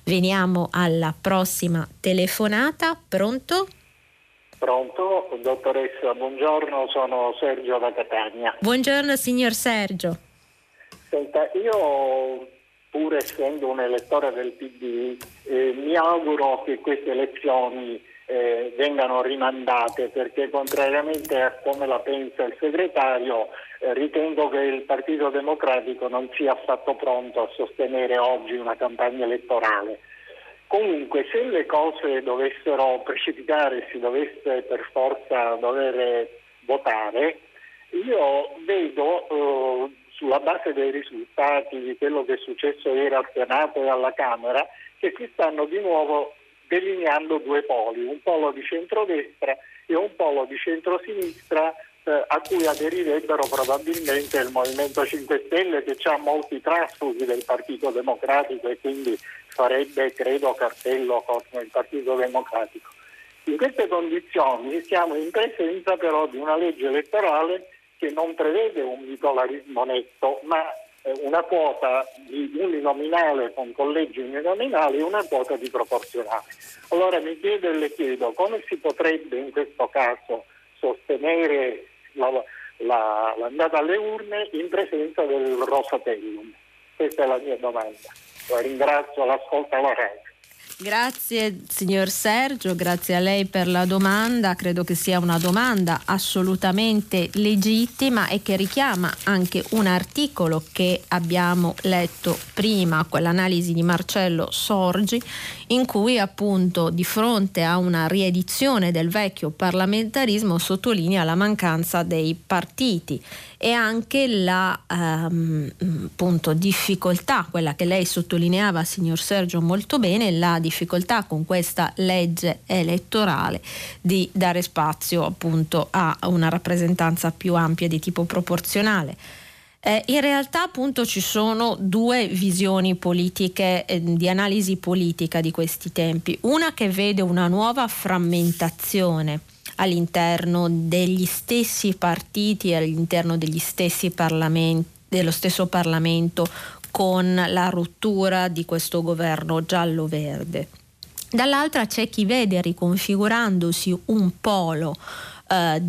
Veniamo alla prossima telefonata. Pronto? Pronto, dottoressa, buongiorno, sono Sergio da Catania. Buongiorno signor Sergio. Senta, io pur essendo un elettore del PD, eh, mi auguro che queste elezioni eh, vengano rimandate perché contrariamente a come la pensa il segretario ritengo che il Partito Democratico non sia affatto pronto a sostenere oggi una campagna elettorale. Comunque se le cose dovessero precipitare, si dovesse per forza dover votare, io vedo eh, sulla base dei risultati di quello che è successo ieri al Senato e alla Camera che si stanno di nuovo delineando due poli, un polo di centrodestra e un polo di centrosinistra eh, a cui aderirebbero probabilmente il Movimento 5 Stelle che ha molti trasfughi del Partito Democratico e quindi farebbe, credo, cartello con il Partito Democratico. In queste condizioni siamo in presenza però di una legge elettorale che non prevede un bipolarismo netto, ma eh, una quota di uninominale con collegi uninominali e una quota di proporzionale. Allora mi chiedo e le chiedo come si potrebbe in questo caso sostenere la, la, l'andata alle urne in presenza del Rosatellum? Questa è la mia domanda. La ringrazio, l'ascolta la RAI. Grazie signor Sergio, grazie a lei per la domanda, credo che sia una domanda assolutamente legittima e che richiama anche un articolo che abbiamo letto prima, quell'analisi di Marcello Sorgi, in cui appunto di fronte a una riedizione del vecchio parlamentarismo sottolinea la mancanza dei partiti e anche la um, appunto, difficoltà, quella che lei sottolineava, signor Sergio, molto bene, la difficoltà con questa legge elettorale di dare spazio appunto a una rappresentanza più ampia di tipo proporzionale. Eh, in realtà appunto ci sono due visioni politiche, eh, di analisi politica di questi tempi. Una che vede una nuova frammentazione all'interno degli stessi partiti, all'interno degli stessi parlamenti, dello stesso Parlamento con la rottura di questo governo giallo-verde. Dall'altra c'è chi vede riconfigurandosi un polo eh,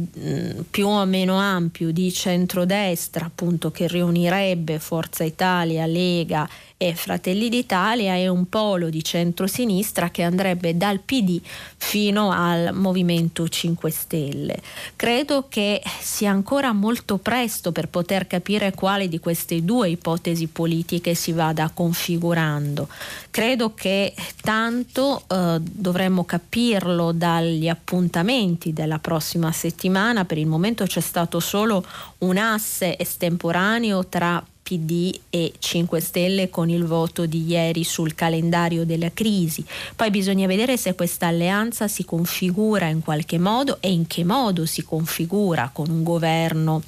più o meno ampio di centrodestra, appunto che riunirebbe Forza Italia, Lega e Fratelli d'Italia e un polo di centrosinistra che andrebbe dal PD fino al Movimento 5 Stelle. Credo che sia ancora molto presto per poter capire quale di queste due ipotesi politiche si vada configurando. Credo che tanto eh, dovremmo capirlo dagli appuntamenti della prossima settimana. Per il momento c'è stato solo un asse estemporaneo tra PD e 5 Stelle con il voto di ieri sul calendario della crisi. Poi bisogna vedere se questa alleanza si configura in qualche modo e in che modo si configura con un governo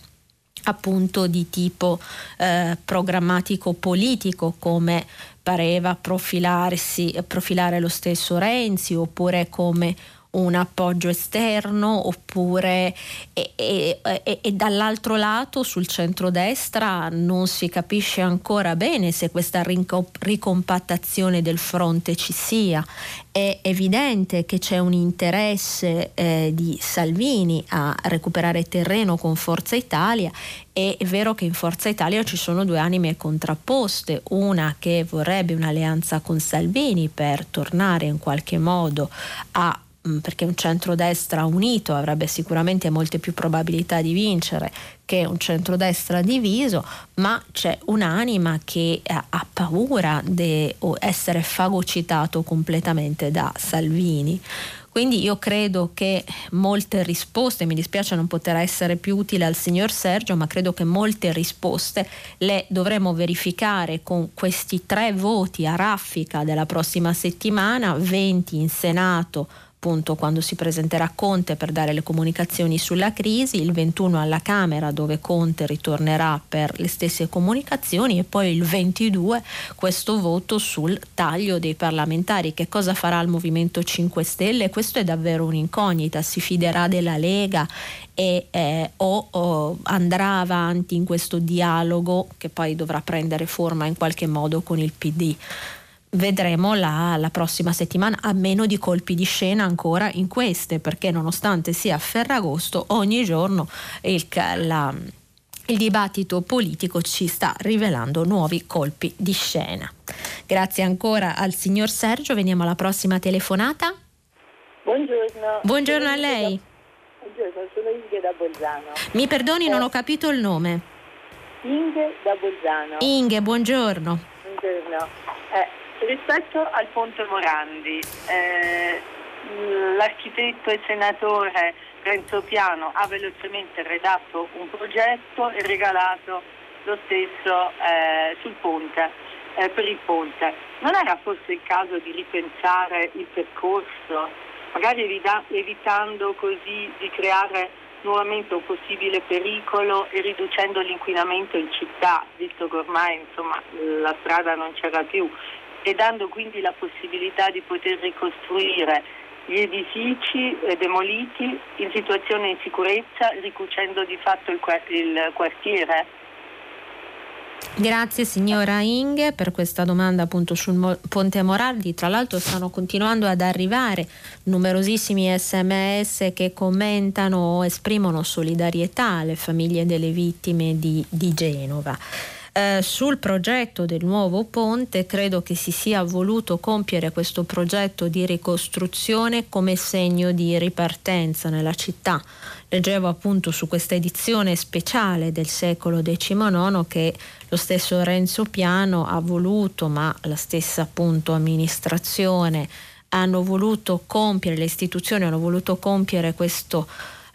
appunto di tipo eh, programmatico politico come pareva profilarsi, profilare lo stesso Renzi oppure come un appoggio esterno oppure e, e, e, e dall'altro lato sul centrodestra non si capisce ancora bene se questa ricompattazione del fronte ci sia. È evidente che c'è un interesse eh, di Salvini a recuperare terreno con Forza Italia è vero che in Forza Italia ci sono due anime contrapposte, una che vorrebbe un'alleanza con Salvini per tornare in qualche modo a perché un centrodestra unito avrebbe sicuramente molte più probabilità di vincere che un centrodestra diviso, ma c'è un'anima che eh, ha paura di essere fagocitato completamente da Salvini. Quindi io credo che molte risposte, mi dispiace non poter essere più utile al signor Sergio, ma credo che molte risposte le dovremo verificare con questi tre voti a raffica della prossima settimana, 20 in Senato, appunto quando si presenterà Conte per dare le comunicazioni sulla crisi, il 21 alla Camera dove Conte ritornerà per le stesse comunicazioni e poi il 22 questo voto sul taglio dei parlamentari. Che cosa farà il Movimento 5 Stelle? Questo è davvero un'incognita, si fiderà della Lega e, eh, o, o, andrà avanti in questo dialogo che poi dovrà prendere forma in qualche modo con il PD vedremo la, la, prossima settimana a meno di colpi di scena ancora in queste perché nonostante sia Ferragosto ogni giorno il, la, il dibattito politico ci sta rivelando nuovi colpi di scena. Grazie ancora al signor Sergio, veniamo alla prossima telefonata. Buongiorno. Buongiorno a lei. Buongiorno, sono Inge da Bolzano. Mi perdoni, non ho capito il nome. Inge da Bolzano. Inge, buongiorno. Buongiorno. Eh, Rispetto al ponte Morandi, eh, l'architetto e senatore Renzo Piano ha velocemente redatto un progetto e regalato lo stesso eh, sul ponte, eh, per il ponte. Non era forse il caso di ripensare il percorso, magari evita- evitando così di creare nuovamente un possibile pericolo e riducendo l'inquinamento in città, visto che ormai insomma, la strada non c'era più e dando quindi la possibilità di poter ricostruire gli edifici eh, demoliti in situazione di sicurezza, ricucendo di fatto il, quartiere. Grazie signora Inge per questa domanda appunto sul Ponte Moraldi. Tra l'altro stanno continuando ad arrivare numerosissimi sms che commentano o esprimono solidarietà alle famiglie delle vittime di, di Genova. Eh, sul progetto del nuovo ponte credo che si sia voluto compiere questo progetto di ricostruzione come segno di ripartenza nella città. Leggevo appunto su questa edizione speciale del secolo XIX che lo stesso Renzo Piano ha voluto, ma la stessa appunto amministrazione hanno voluto compiere, le istituzioni hanno voluto compiere questa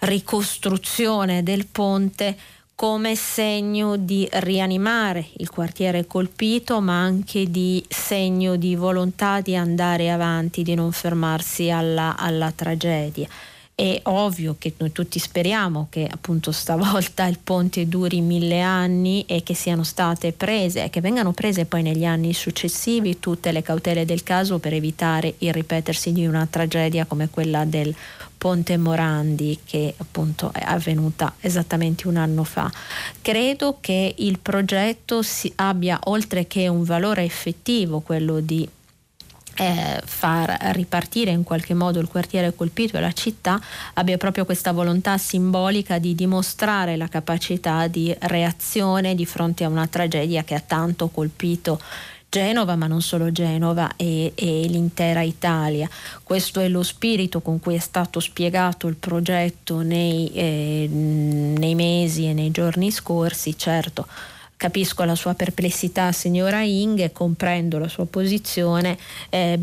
ricostruzione del ponte come segno di rianimare il quartiere colpito, ma anche di segno di volontà di andare avanti, di non fermarsi alla, alla tragedia. È ovvio che noi tutti speriamo che appunto stavolta il ponte duri mille anni e che siano state prese e che vengano prese poi negli anni successivi tutte le cautele del caso per evitare il ripetersi di una tragedia come quella del Ponte Morandi che appunto è avvenuta esattamente un anno fa. Credo che il progetto abbia oltre che un valore effettivo, quello di eh, far ripartire in qualche modo il quartiere colpito e la città abbia proprio questa volontà simbolica di dimostrare la capacità di reazione di fronte a una tragedia che ha tanto colpito Genova, ma non solo Genova e, e, l'intera Italia. Questo è lo spirito con cui è stato spiegato il progetto nei, eh, nei mesi e nei giorni scorsi. Certo, capisco la sua perplessità, signora Inghe, comprendo la sua posizione, eh,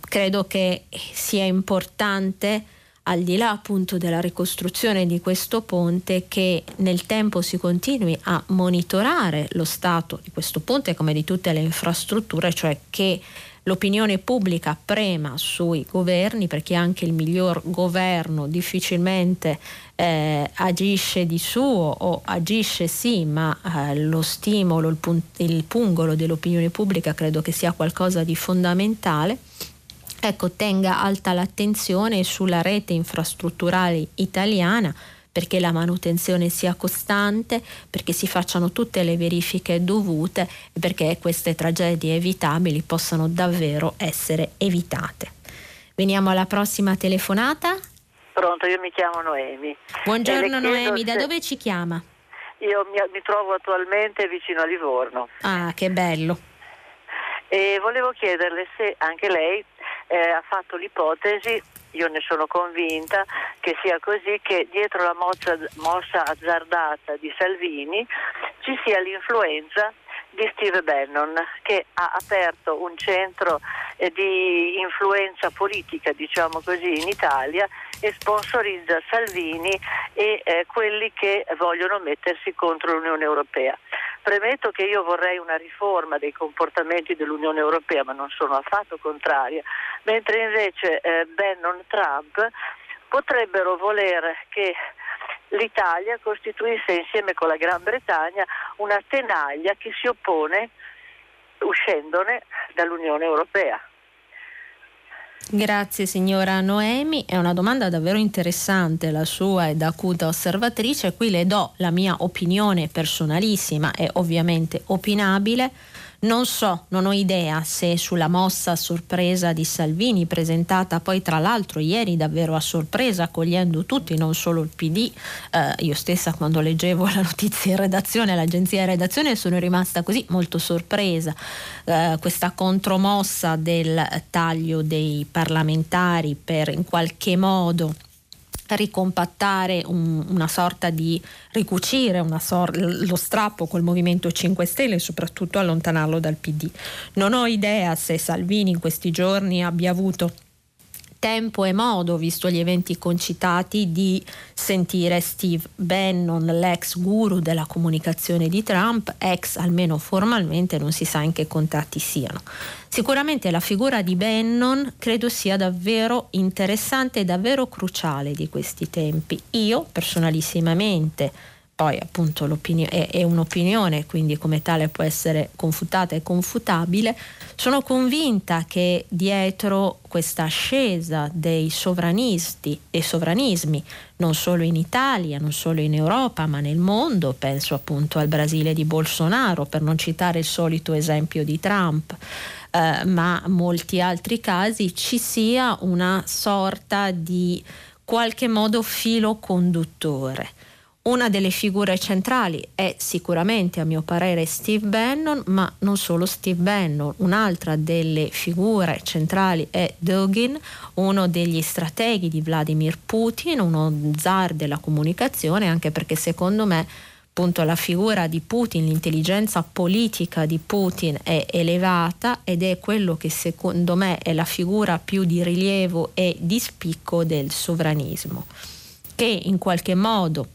credo che sia importante al di là appunto della ricostruzione di questo ponte che nel tempo si continui a monitorare lo stato di questo ponte come di tutte le infrastrutture, cioè che l'opinione pubblica prema sui governi perché anche il miglior governo difficilmente eh, agisce di suo o agisce sì, ma eh, lo stimolo, il, pun- il pungolo dell'opinione pubblica credo che sia qualcosa di fondamentale ecco, tenga alta l'attenzione sulla rete infrastrutturale italiana perché la manutenzione sia costante, perché si facciano tutte le verifiche dovute e perché queste tragedie evitabili possano davvero essere evitate. Veniamo alla prossima telefonata. Pronto, io mi chiamo Noemi. Buongiorno Noemi, da dove ci chiama? Io mi, mi, trovo attualmente vicino a Livorno. Ah, che bello. E volevo chiederle se anche lei eh, ha fatto l'ipotesi io ne sono convinta che sia così, che dietro la mossa, mossa azzardata di Salvini ci sia l'influenza di Steve Bannon che ha aperto un centro eh, di influenza politica, diciamo così, in Italia e sponsorizza Salvini e eh, quelli che vogliono mettersi contro l'Unione Europea. Premetto che io vorrei una riforma dei comportamenti dell'Unione Europea, ma non sono affatto contraria, mentre invece eh, Bannon Trump potrebbero voler che l'Italia costituisse insieme con la Gran Bretagna una tenaglia che si oppone uscendone dall'Unione Europea. Grazie signora Noemi, è una domanda davvero interessante la sua ed acuta osservatrice, qui le do la mia opinione personalissima e ovviamente opinabile non so, non ho idea se sulla mossa a sorpresa di Salvini, presentata poi tra l'altro ieri davvero a sorpresa, accogliendo tutti, non solo il PD, eh, io stessa quando leggevo la notizia in redazione, l'agenzia in redazione, sono rimasta così molto sorpresa. Eh, questa contromossa del taglio dei parlamentari per in qualche modo ricompattare un, una sorta di ricucire sor- lo strappo col Movimento 5 Stelle e soprattutto allontanarlo dal PD. Non ho idea se Salvini in questi giorni abbia avuto tempo e modo, visto gli eventi concitati, di sentire Steve Bannon, l'ex guru della comunicazione di Trump, ex almeno formalmente, non si sa in che contatti siano. Sicuramente la figura di Bannon credo sia davvero interessante e davvero cruciale di questi tempi. Io personalissimamente poi appunto è, è un'opinione, quindi come tale può essere confutata e confutabile, sono convinta che dietro questa ascesa dei sovranisti e sovranismi, non solo in Italia, non solo in Europa, ma nel mondo, penso appunto al Brasile di Bolsonaro, per non citare il solito esempio di Trump, eh, ma molti altri casi, ci sia una sorta di qualche modo filo conduttore una delle figure centrali è sicuramente, a mio parere, Steve Bannon, ma non solo Steve Bannon. Un'altra delle figure centrali è Dugin, uno degli strateghi di Vladimir Putin, uno zar della comunicazione, anche perché secondo me appunto la figura di Putin, l'intelligenza politica di Putin è elevata ed è quello che secondo me è la figura più di rilievo e di spicco del sovranismo, che in qualche modo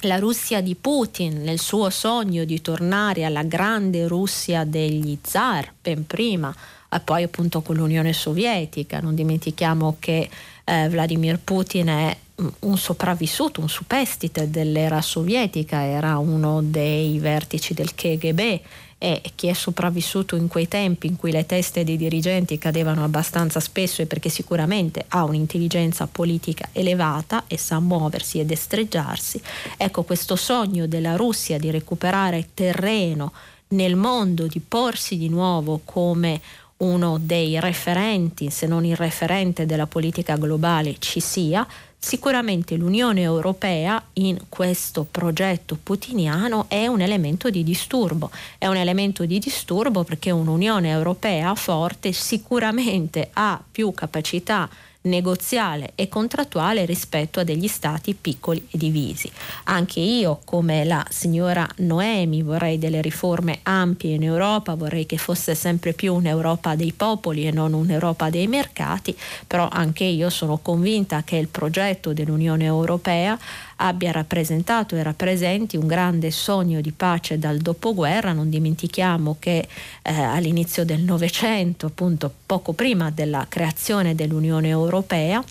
la Russia di Putin nel suo sogno di tornare alla grande Russia degli zar, ben prima, e poi appunto con l'Unione Sovietica. Non dimentichiamo che eh, Vladimir Putin è un sopravvissuto, un superstite dell'era sovietica, era uno dei vertici del KGB e chi è sopravvissuto in quei tempi in cui le teste dei dirigenti cadevano abbastanza spesso e perché sicuramente ha un'intelligenza politica elevata e sa muoversi e destreggiarsi, ecco questo sogno della Russia di recuperare terreno nel mondo, di porsi di nuovo come uno dei referenti, se non il referente della politica globale ci sia, Sicuramente l'Unione Europea in questo progetto putiniano è un elemento di disturbo, è un elemento di disturbo perché un'Unione Europea forte sicuramente ha più capacità negoziale e contrattuale rispetto a degli stati piccoli e divisi. Anche io, come la signora Noemi, vorrei delle riforme ampie in Europa, vorrei che fosse sempre più un'Europa dei popoli e non un'Europa dei mercati, però anche io sono convinta che il progetto dell'Unione Europea abbia rappresentato e rappresenti un grande sogno di pace dal dopoguerra. Non dimentichiamo che eh, all'inizio del Novecento, appunto poco prima della creazione dell'Unione Europea,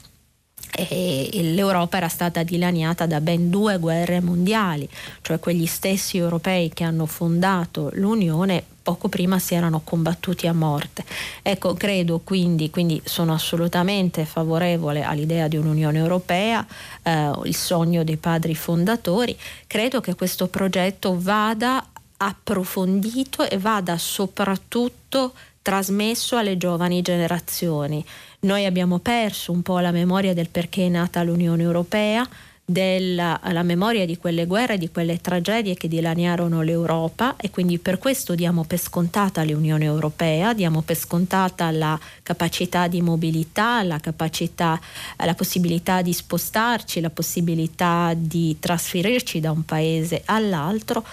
e l'Europa era stata dilaniata da ben due guerre mondiali, cioè quegli stessi europei che hanno fondato l'Unione poco prima si erano combattuti a morte. Ecco, credo quindi, quindi sono assolutamente favorevole all'idea di un'Unione Europea, eh, il sogno dei padri fondatori, credo che questo progetto vada approfondito e vada soprattutto trasmesso alle giovani generazioni. Noi abbiamo perso un po' la memoria del perché è nata l'Unione Europea, della memoria di quelle guerre, di quelle tragedie che dilaniarono l'Europa e quindi per questo diamo per scontata l'Unione Europea, diamo per scontata la capacità di mobilità, la capacità, la possibilità di spostarci, la possibilità di trasferirci da un paese all'altro.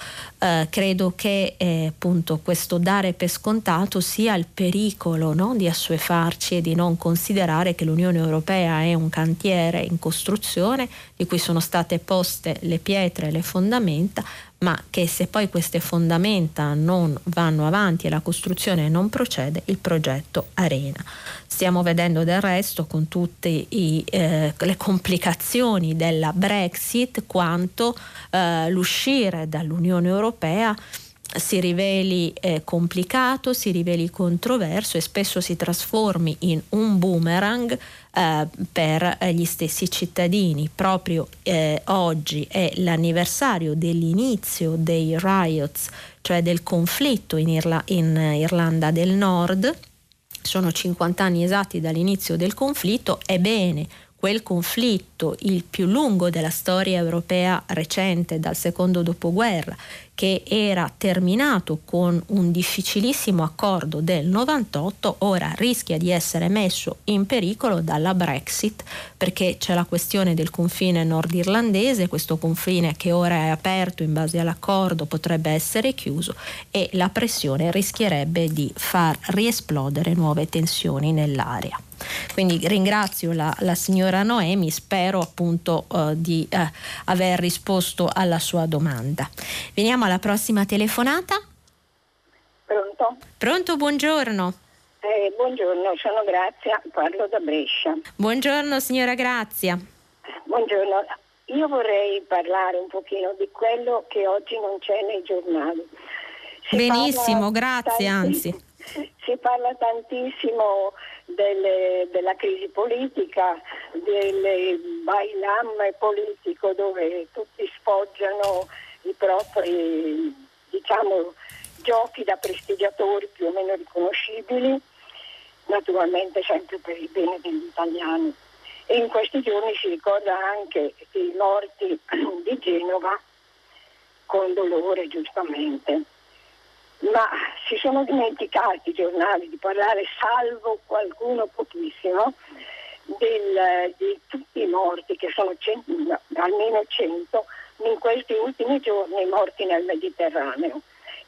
Eh, credo che eh, appunto questo dare per scontato sia il pericolo no? di assuefarci e di non considerare che l'Unione Europea è un cantiere in costruzione di cui sono state poste le pietre e le fondamenta, ma che se poi queste fondamenta non vanno avanti e la costruzione non procede, il progetto arena. Stiamo vedendo del resto con tutte eh, le complicazioni della Brexit quanto eh, l'uscire dall'Unione Europea si riveli eh, complicato, si riveli controverso e spesso si trasformi in un boomerang eh, per gli stessi cittadini. Proprio eh, oggi è l'anniversario dell'inizio dei riots, cioè del conflitto in, Irla- in Irlanda del Nord. Sono 50 anni esatti dall'inizio del conflitto. Ebbene, quel conflitto, il più lungo della storia europea recente, dal secondo dopoguerra, che era terminato con un difficilissimo accordo del 98, ora rischia di essere messo in pericolo dalla Brexit perché c'è la questione del confine nordirlandese, questo confine che ora è aperto in base all'accordo potrebbe essere chiuso e la pressione rischierebbe di far riesplodere nuove tensioni nell'area. Quindi ringrazio la, la signora Noemi, spero appunto uh, di uh, aver risposto alla sua domanda. Veniamo alla prossima telefonata. Pronto? Pronto, buongiorno. Eh, buongiorno, sono Grazia, parlo da Brescia. Buongiorno signora Grazia. Buongiorno, io vorrei parlare un pochino di quello che oggi non c'è nei giornali. Si Benissimo, grazie anzi. Si parla tantissimo delle, della crisi politica, del bailam politico dove tutti sfoggiano i propri diciamo, giochi da prestigiatori più o meno riconoscibili, naturalmente sempre per il bene degli italiani. E in questi giorni si ricorda anche i morti di Genova con dolore giustamente ma si sono dimenticati i giornali di parlare, salvo qualcuno pochissimo, del, di tutti i morti, che sono cento, almeno 100, in questi ultimi giorni morti nel Mediterraneo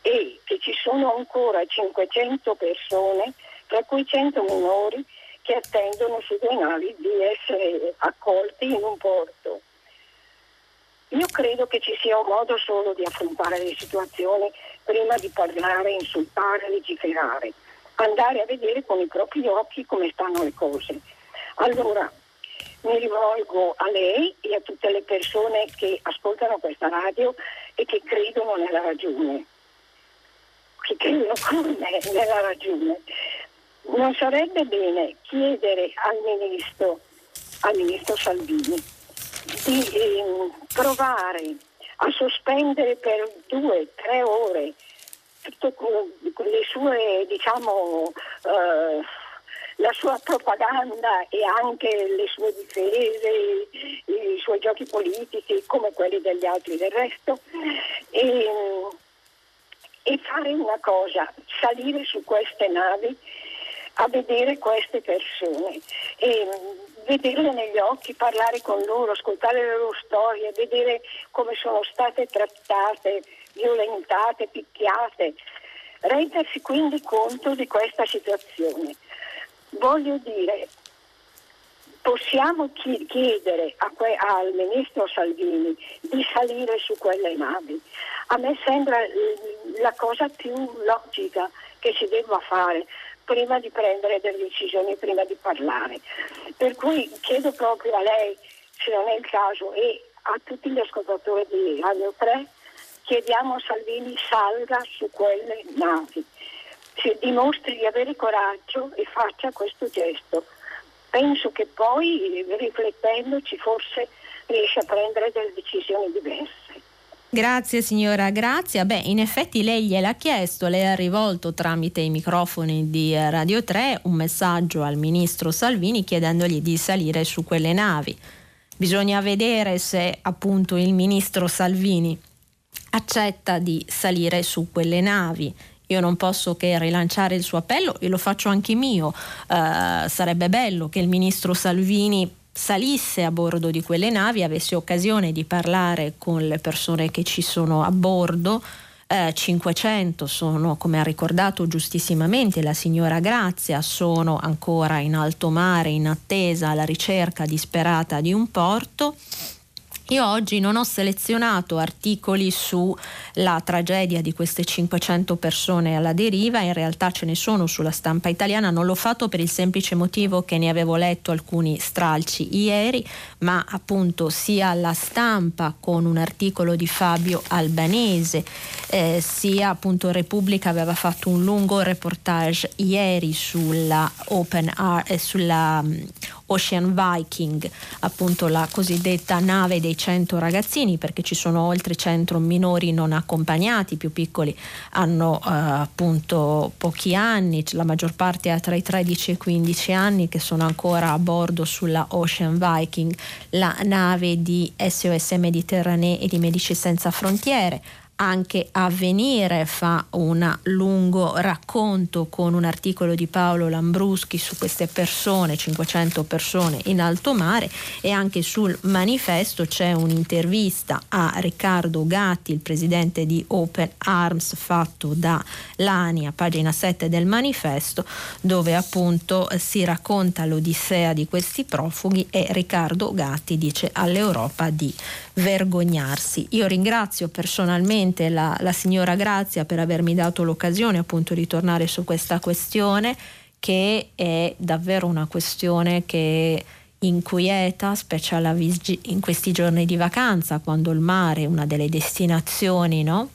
e che ci sono ancora 500 persone, tra cui 100 minori, che attendono su due navi di essere accolti in un porto. Io credo che ci sia un modo solo di affrontare le situazioni prima di parlare, insultare, legiferare, andare a vedere con i propri occhi come stanno le cose. Allora, mi rivolgo a lei e a tutte le persone che ascoltano questa radio e che credono nella ragione, che credono con me nella ragione. Non sarebbe bene chiedere al ministro, al ministro Salvini di eh, provare a sospendere per due, tre ore tutte le sue, diciamo, eh, la sua propaganda e anche le sue difese, i suoi giochi politici come quelli degli altri del resto. E, e fare una cosa, salire su queste navi a vedere queste persone. E vederle negli occhi, parlare con loro, ascoltare le loro storie, vedere come sono state trattate, violentate, picchiate, rendersi quindi conto di questa situazione. Voglio dire, possiamo chiedere que- al ministro Salvini di salire su quelle navi. A me sembra la cosa più logica che si debba fare prima di prendere delle decisioni, prima di parlare. Per cui chiedo proprio a lei, se non è il caso, e a tutti gli ascoltatori di Radio 3, chiediamo a Salvini salga su quelle navi si dimostri di avere coraggio e faccia questo gesto. Penso che poi, riflettendoci, forse riesce a prendere delle decisioni diverse. Grazie signora Grazia. Beh, in effetti lei gliel'ha chiesto, lei ha rivolto tramite i microfoni di Radio 3 un messaggio al ministro Salvini chiedendogli di salire su quelle navi. Bisogna vedere se appunto il ministro Salvini accetta di salire su quelle navi. Io non posso che rilanciare il suo appello e lo faccio anche mio. Uh, sarebbe bello che il ministro Salvini salisse a bordo di quelle navi, avesse occasione di parlare con le persone che ci sono a bordo. Eh, 500 sono, come ha ricordato giustissimamente la signora Grazia, sono ancora in alto mare in attesa alla ricerca disperata di un porto. Io oggi non ho selezionato articoli sulla tragedia di queste 500 persone alla deriva, in realtà ce ne sono sulla stampa italiana, non l'ho fatto per il semplice motivo che ne avevo letto alcuni stralci ieri, ma appunto sia la stampa con un articolo di Fabio Albanese, eh, sia appunto Repubblica aveva fatto un lungo reportage ieri sulla Open Art, eh, sulla um, Ocean Viking, appunto la cosiddetta nave dei 100 ragazzini, perché ci sono oltre 100 minori non accompagnati, più piccoli hanno eh, appunto pochi anni, la maggior parte ha tra i 13 e i 15 anni che sono ancora a bordo sulla Ocean Viking, la nave di SOS Mediterranee e di Medici Senza Frontiere anche Avvenire fa un lungo racconto con un articolo di Paolo Lambruschi su queste persone, 500 persone in alto mare e anche sul manifesto c'è un'intervista a Riccardo Gatti, il presidente di Open Arms fatto da Lani a pagina 7 del manifesto dove appunto si racconta l'odissea di questi profughi e Riccardo Gatti dice all'Europa di vergognarsi. Io ringrazio personalmente la, la signora Grazia per avermi dato l'occasione appunto di tornare su questa questione che è davvero una questione che inquieta, specie in questi giorni di vacanza, quando il mare è una delle destinazioni, no?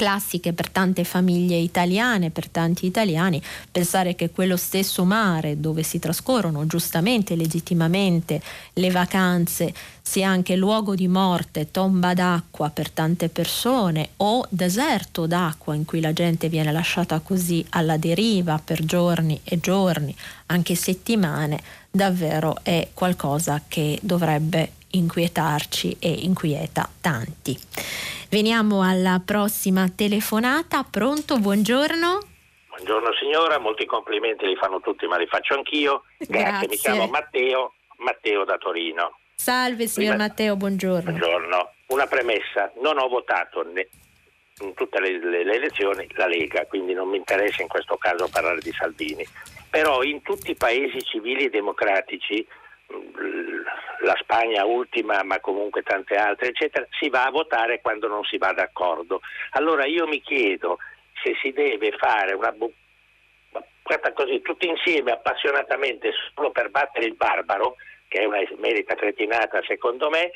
Classiche per tante famiglie italiane, per tanti italiani, pensare che quello stesso mare dove si trascorrono giustamente e legittimamente le vacanze sia anche luogo di morte, tomba d'acqua per tante persone o deserto d'acqua in cui la gente viene lasciata così alla deriva per giorni e giorni, anche settimane, davvero è qualcosa che dovrebbe inquietarci e inquieta tanti. Veniamo alla prossima telefonata. Pronto? Buongiorno. Buongiorno signora, molti complimenti li fanno tutti, ma li faccio anch'io. Grazie, Grazie. mi chiamo Matteo, Matteo da Torino. Salve signor Prima... Matteo, buongiorno. Buongiorno. Una premessa, non ho votato ne... in tutte le, le, le elezioni la Lega, quindi non mi interessa in questo caso parlare di Salvini. Però in tutti i paesi civili e democratici la Spagna ultima, ma comunque tante altre, eccetera, si va a votare quando non si va d'accordo. Allora io mi chiedo se si deve fare una guarda così tutti insieme appassionatamente solo per battere il barbaro, che è una merita cretinata secondo me,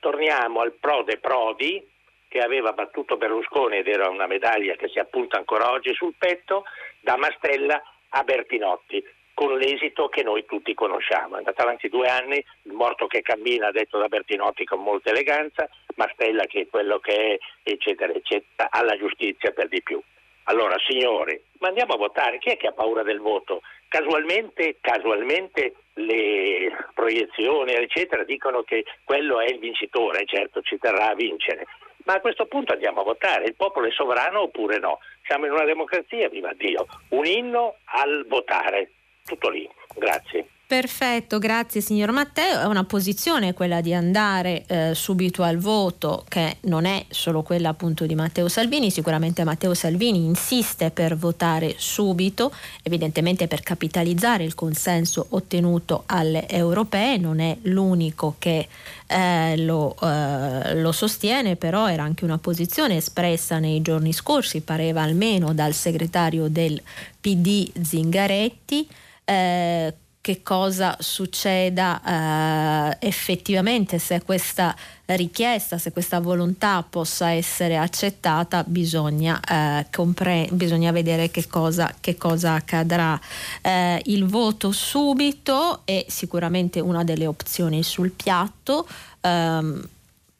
torniamo al Prode Prodi che aveva battuto Berlusconi ed era una medaglia che si appunta ancora oggi sul petto, da Mastella a Bertinotti con l'esito che noi tutti conosciamo. È andato avanti due anni, il morto che cammina, detto da Bertinotti con molta eleganza, Mastella che è quello che è, eccetera, eccetera, alla giustizia per di più. Allora, signori, ma andiamo a votare. Chi è che ha paura del voto? Casualmente, casualmente le proiezioni, eccetera, dicono che quello è il vincitore, certo ci terrà a vincere. Ma a questo punto andiamo a votare, il popolo è sovrano oppure no? Siamo in una democrazia, viva Dio, un inno al votare, tutto lì. Grazie. Perfetto, grazie signor Matteo. È una posizione quella di andare eh, subito al voto che non è solo quella appunto di Matteo Salvini, sicuramente Matteo Salvini insiste per votare subito, evidentemente per capitalizzare il consenso ottenuto alle europee, non è l'unico che eh, lo, eh, lo sostiene, però era anche una posizione espressa nei giorni scorsi, pareva almeno dal segretario del PD Zingaretti eh, che cosa succeda eh, effettivamente, se questa richiesta, se questa volontà possa essere accettata, bisogna, eh, compre- bisogna vedere che cosa, che cosa accadrà. Eh, il voto subito è sicuramente una delle opzioni sul piatto. Ehm,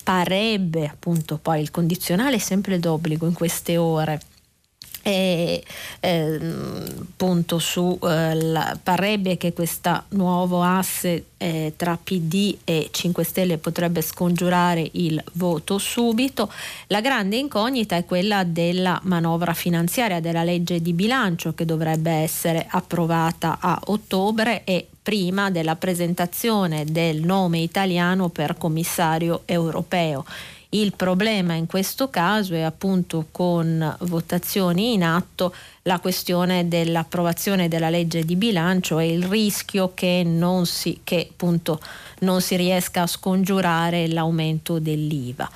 parebbe appunto poi il condizionale è sempre d'obbligo in queste ore e eh, appunto su eh, la, parrebbe che questo nuovo asse eh, tra PD e 5 Stelle potrebbe scongiurare il voto subito. La grande incognita è quella della manovra finanziaria della legge di bilancio che dovrebbe essere approvata a ottobre e prima della presentazione del nome italiano per commissario europeo. Il problema in questo caso è appunto con votazioni in atto la questione dell'approvazione della legge di bilancio e il rischio che non si, che, appunto, non si riesca a scongiurare l'aumento dell'IVA.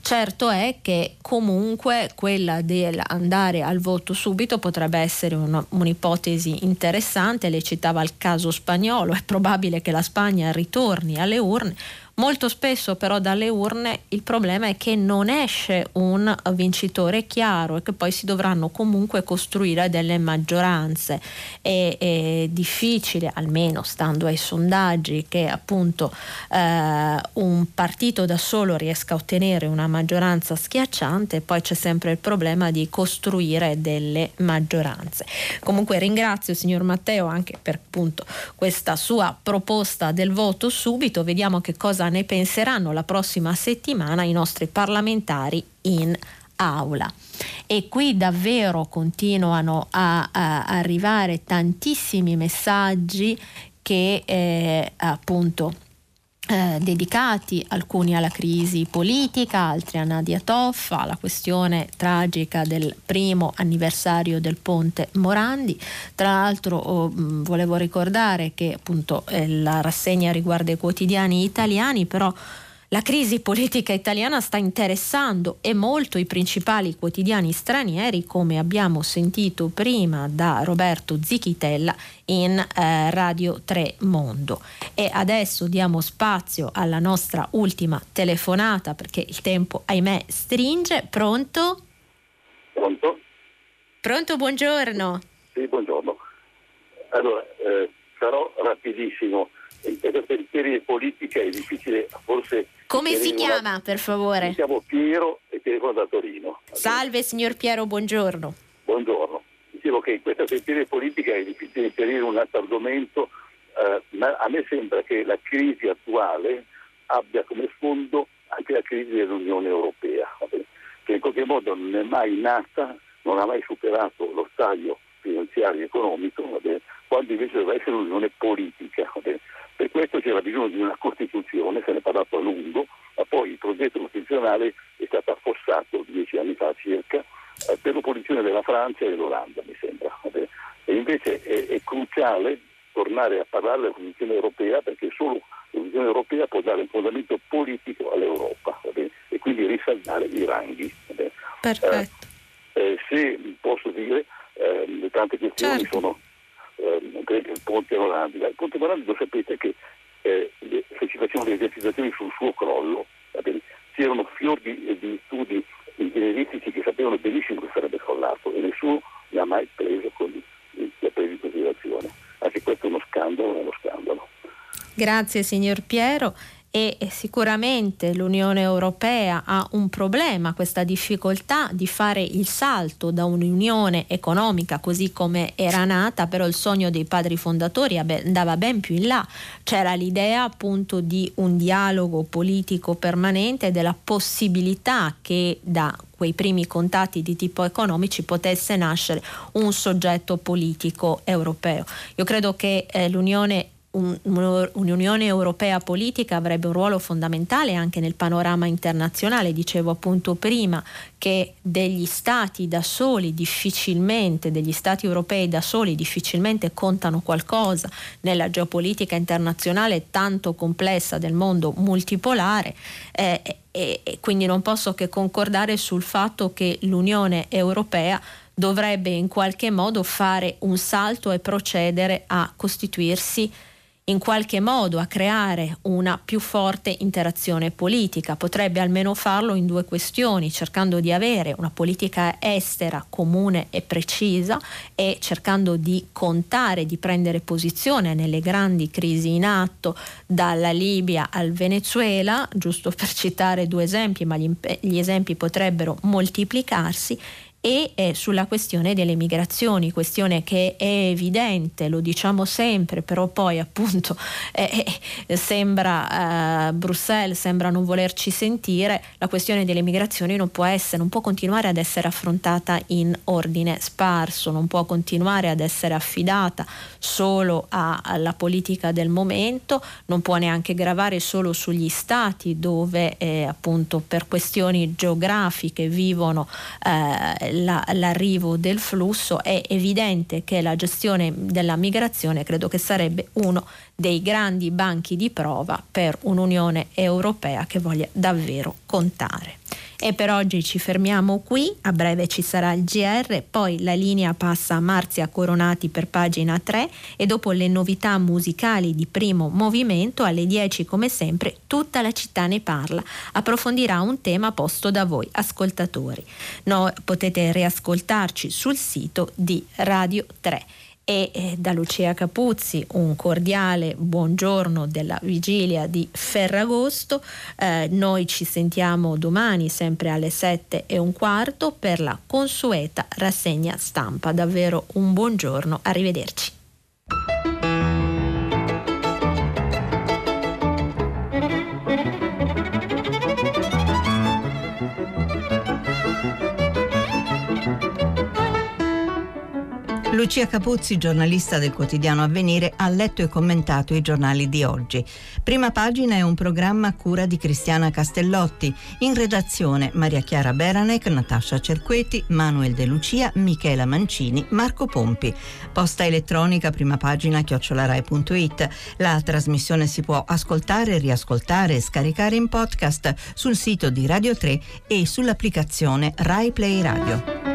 Certo è che comunque quella di andare al voto subito potrebbe essere una, un'ipotesi interessante, lei citava il caso spagnolo, è probabile che la Spagna ritorni alle urne, Molto spesso però dalle urne il problema è che non esce un vincitore chiaro e che poi si dovranno comunque costruire delle maggioranze. È, è difficile, almeno stando ai sondaggi, che appunto eh, un partito da solo riesca a ottenere una maggioranza schiacciante, poi c'è sempre il problema di costruire delle maggioranze. Comunque ringrazio il signor Matteo anche per appunto questa sua proposta del voto subito, vediamo che cosa cosa ne penseranno la prossima settimana i nostri parlamentari in aula. E qui davvero continuano a, a arrivare tantissimi messaggi che eh, appunto eh, dedicati, alcuni alla crisi politica, altri a Nadia Toffa, alla questione tragica del primo anniversario del ponte Morandi. Tra l'altro oh, mh, volevo ricordare che appunto eh, la rassegna riguarda i quotidiani italiani, però la crisi politica italiana sta interessando e molto i principali quotidiani stranieri, come abbiamo sentito prima da Roberto Zichitella in eh, Radio 3 Mondo. E adesso diamo spazio alla nostra ultima telefonata perché il tempo, ahimè, stringe. Pronto? Pronto? Pronto, buongiorno. Sì, buongiorno. Allora, eh, sarò rapidissimo in questa periferia politica è difficile forse... Come si chiama, una... per favore? Mi chiamo Piero e telefono da Torino. Salve signor Piero, buongiorno. Buongiorno. Dicevo che in questa periferia politica è difficile inserire un altro argomento, eh, ma a me sembra che la crisi attuale abbia come sfondo anche la crisi dell'Unione Europea, che in qualche modo non è mai nata, non ha mai superato lo stadio finanziario e economico, quando invece deve essere un'unione politica. Per questo c'era bisogno di una Costituzione, se ne è parlato a lungo, ma poi il progetto costituzionale è stato affossato dieci anni fa circa eh, per l'opposizione della Francia e dell'Olanda, mi sembra. E invece è, è cruciale tornare a parlare della Costituzione europea perché solo Costituzione europea può dare un fondamento politico all'Europa e quindi risaldare i ranghi. Perfetto. Eh, eh, se posso dire, eh, le tante questioni certo. sono il ponte Morandi. Il ponte Morandi lo sapete che eh, se ci facevano le esercitazioni sul suo crollo, c'erano fiori di, studi ingegneristici che sapevano benissimo che sarebbe crollato e nessuno ne ha mai preso, con, in considerazione. Anche questo è uno scandalo, è uno scandalo. Grazie signor Piero e sicuramente l'Unione Europea ha un problema, questa difficoltà di fare il salto da un'unione economica così come era nata, però il sogno dei padri fondatori andava ben più in là, c'era l'idea appunto di un dialogo politico permanente e della possibilità che da quei primi contatti di tipo economici potesse nascere un soggetto politico europeo. Io credo che eh, l'Unione un'Unione Europea politica avrebbe un ruolo fondamentale anche nel panorama internazionale. Dicevo appunto prima che degli stati da soli difficilmente, degli stati europei da soli difficilmente contano qualcosa nella geopolitica internazionale tanto complessa del mondo multipolare. Eh, e, e quindi non posso che concordare sul fatto che l'Unione Europea dovrebbe in qualche modo fare un salto e procedere a costituirsi in qualche modo a creare una più forte interazione politica. Potrebbe almeno farlo in due questioni, cercando di avere una politica estera comune e precisa e cercando di contare, di prendere posizione nelle grandi crisi in atto dalla Libia al Venezuela, giusto per citare due esempi, ma gli, gli esempi potrebbero moltiplicarsi e eh, sulla questione delle migrazioni, questione che è evidente, lo diciamo sempre, però poi appunto eh, eh, sembra eh, Bruxelles sembra non volerci sentire, la questione delle migrazioni non può essere, non può continuare ad essere affrontata in ordine sparso, non può continuare ad essere affidata solo a, alla politica del momento, non può neanche gravare solo sugli stati dove eh, appunto per questioni geografiche vivono eh, la, l'arrivo del flusso, è evidente che la gestione della migrazione credo che sarebbe uno dei grandi banchi di prova per un'Unione Europea che voglia davvero contare. E per oggi ci fermiamo qui, a breve ci sarà il GR, poi la linea passa a Marzia Coronati per pagina 3 e dopo le novità musicali di primo movimento alle 10 come sempre tutta la città ne parla, approfondirà un tema posto da voi ascoltatori. No, potete riascoltarci sul sito di Radio 3 e eh, da Lucia Capuzzi un cordiale buongiorno della vigilia di Ferragosto. Eh, noi ci sentiamo domani sempre alle 7 e un quarto per la consueta rassegna stampa. Davvero un buongiorno, arrivederci. Lucia Capuzzi, giornalista del quotidiano Avvenire, ha letto e commentato i giornali di oggi. Prima pagina è un programma a cura di Cristiana Castellotti. In redazione Maria Chiara Beranec, Natascia Cerqueti, Manuel De Lucia, Michela Mancini, Marco Pompi. Posta elettronica prima pagina chiocciolarai.it. La trasmissione si può ascoltare, riascoltare e scaricare in podcast sul sito di Radio 3 e sull'applicazione Rai Play Radio.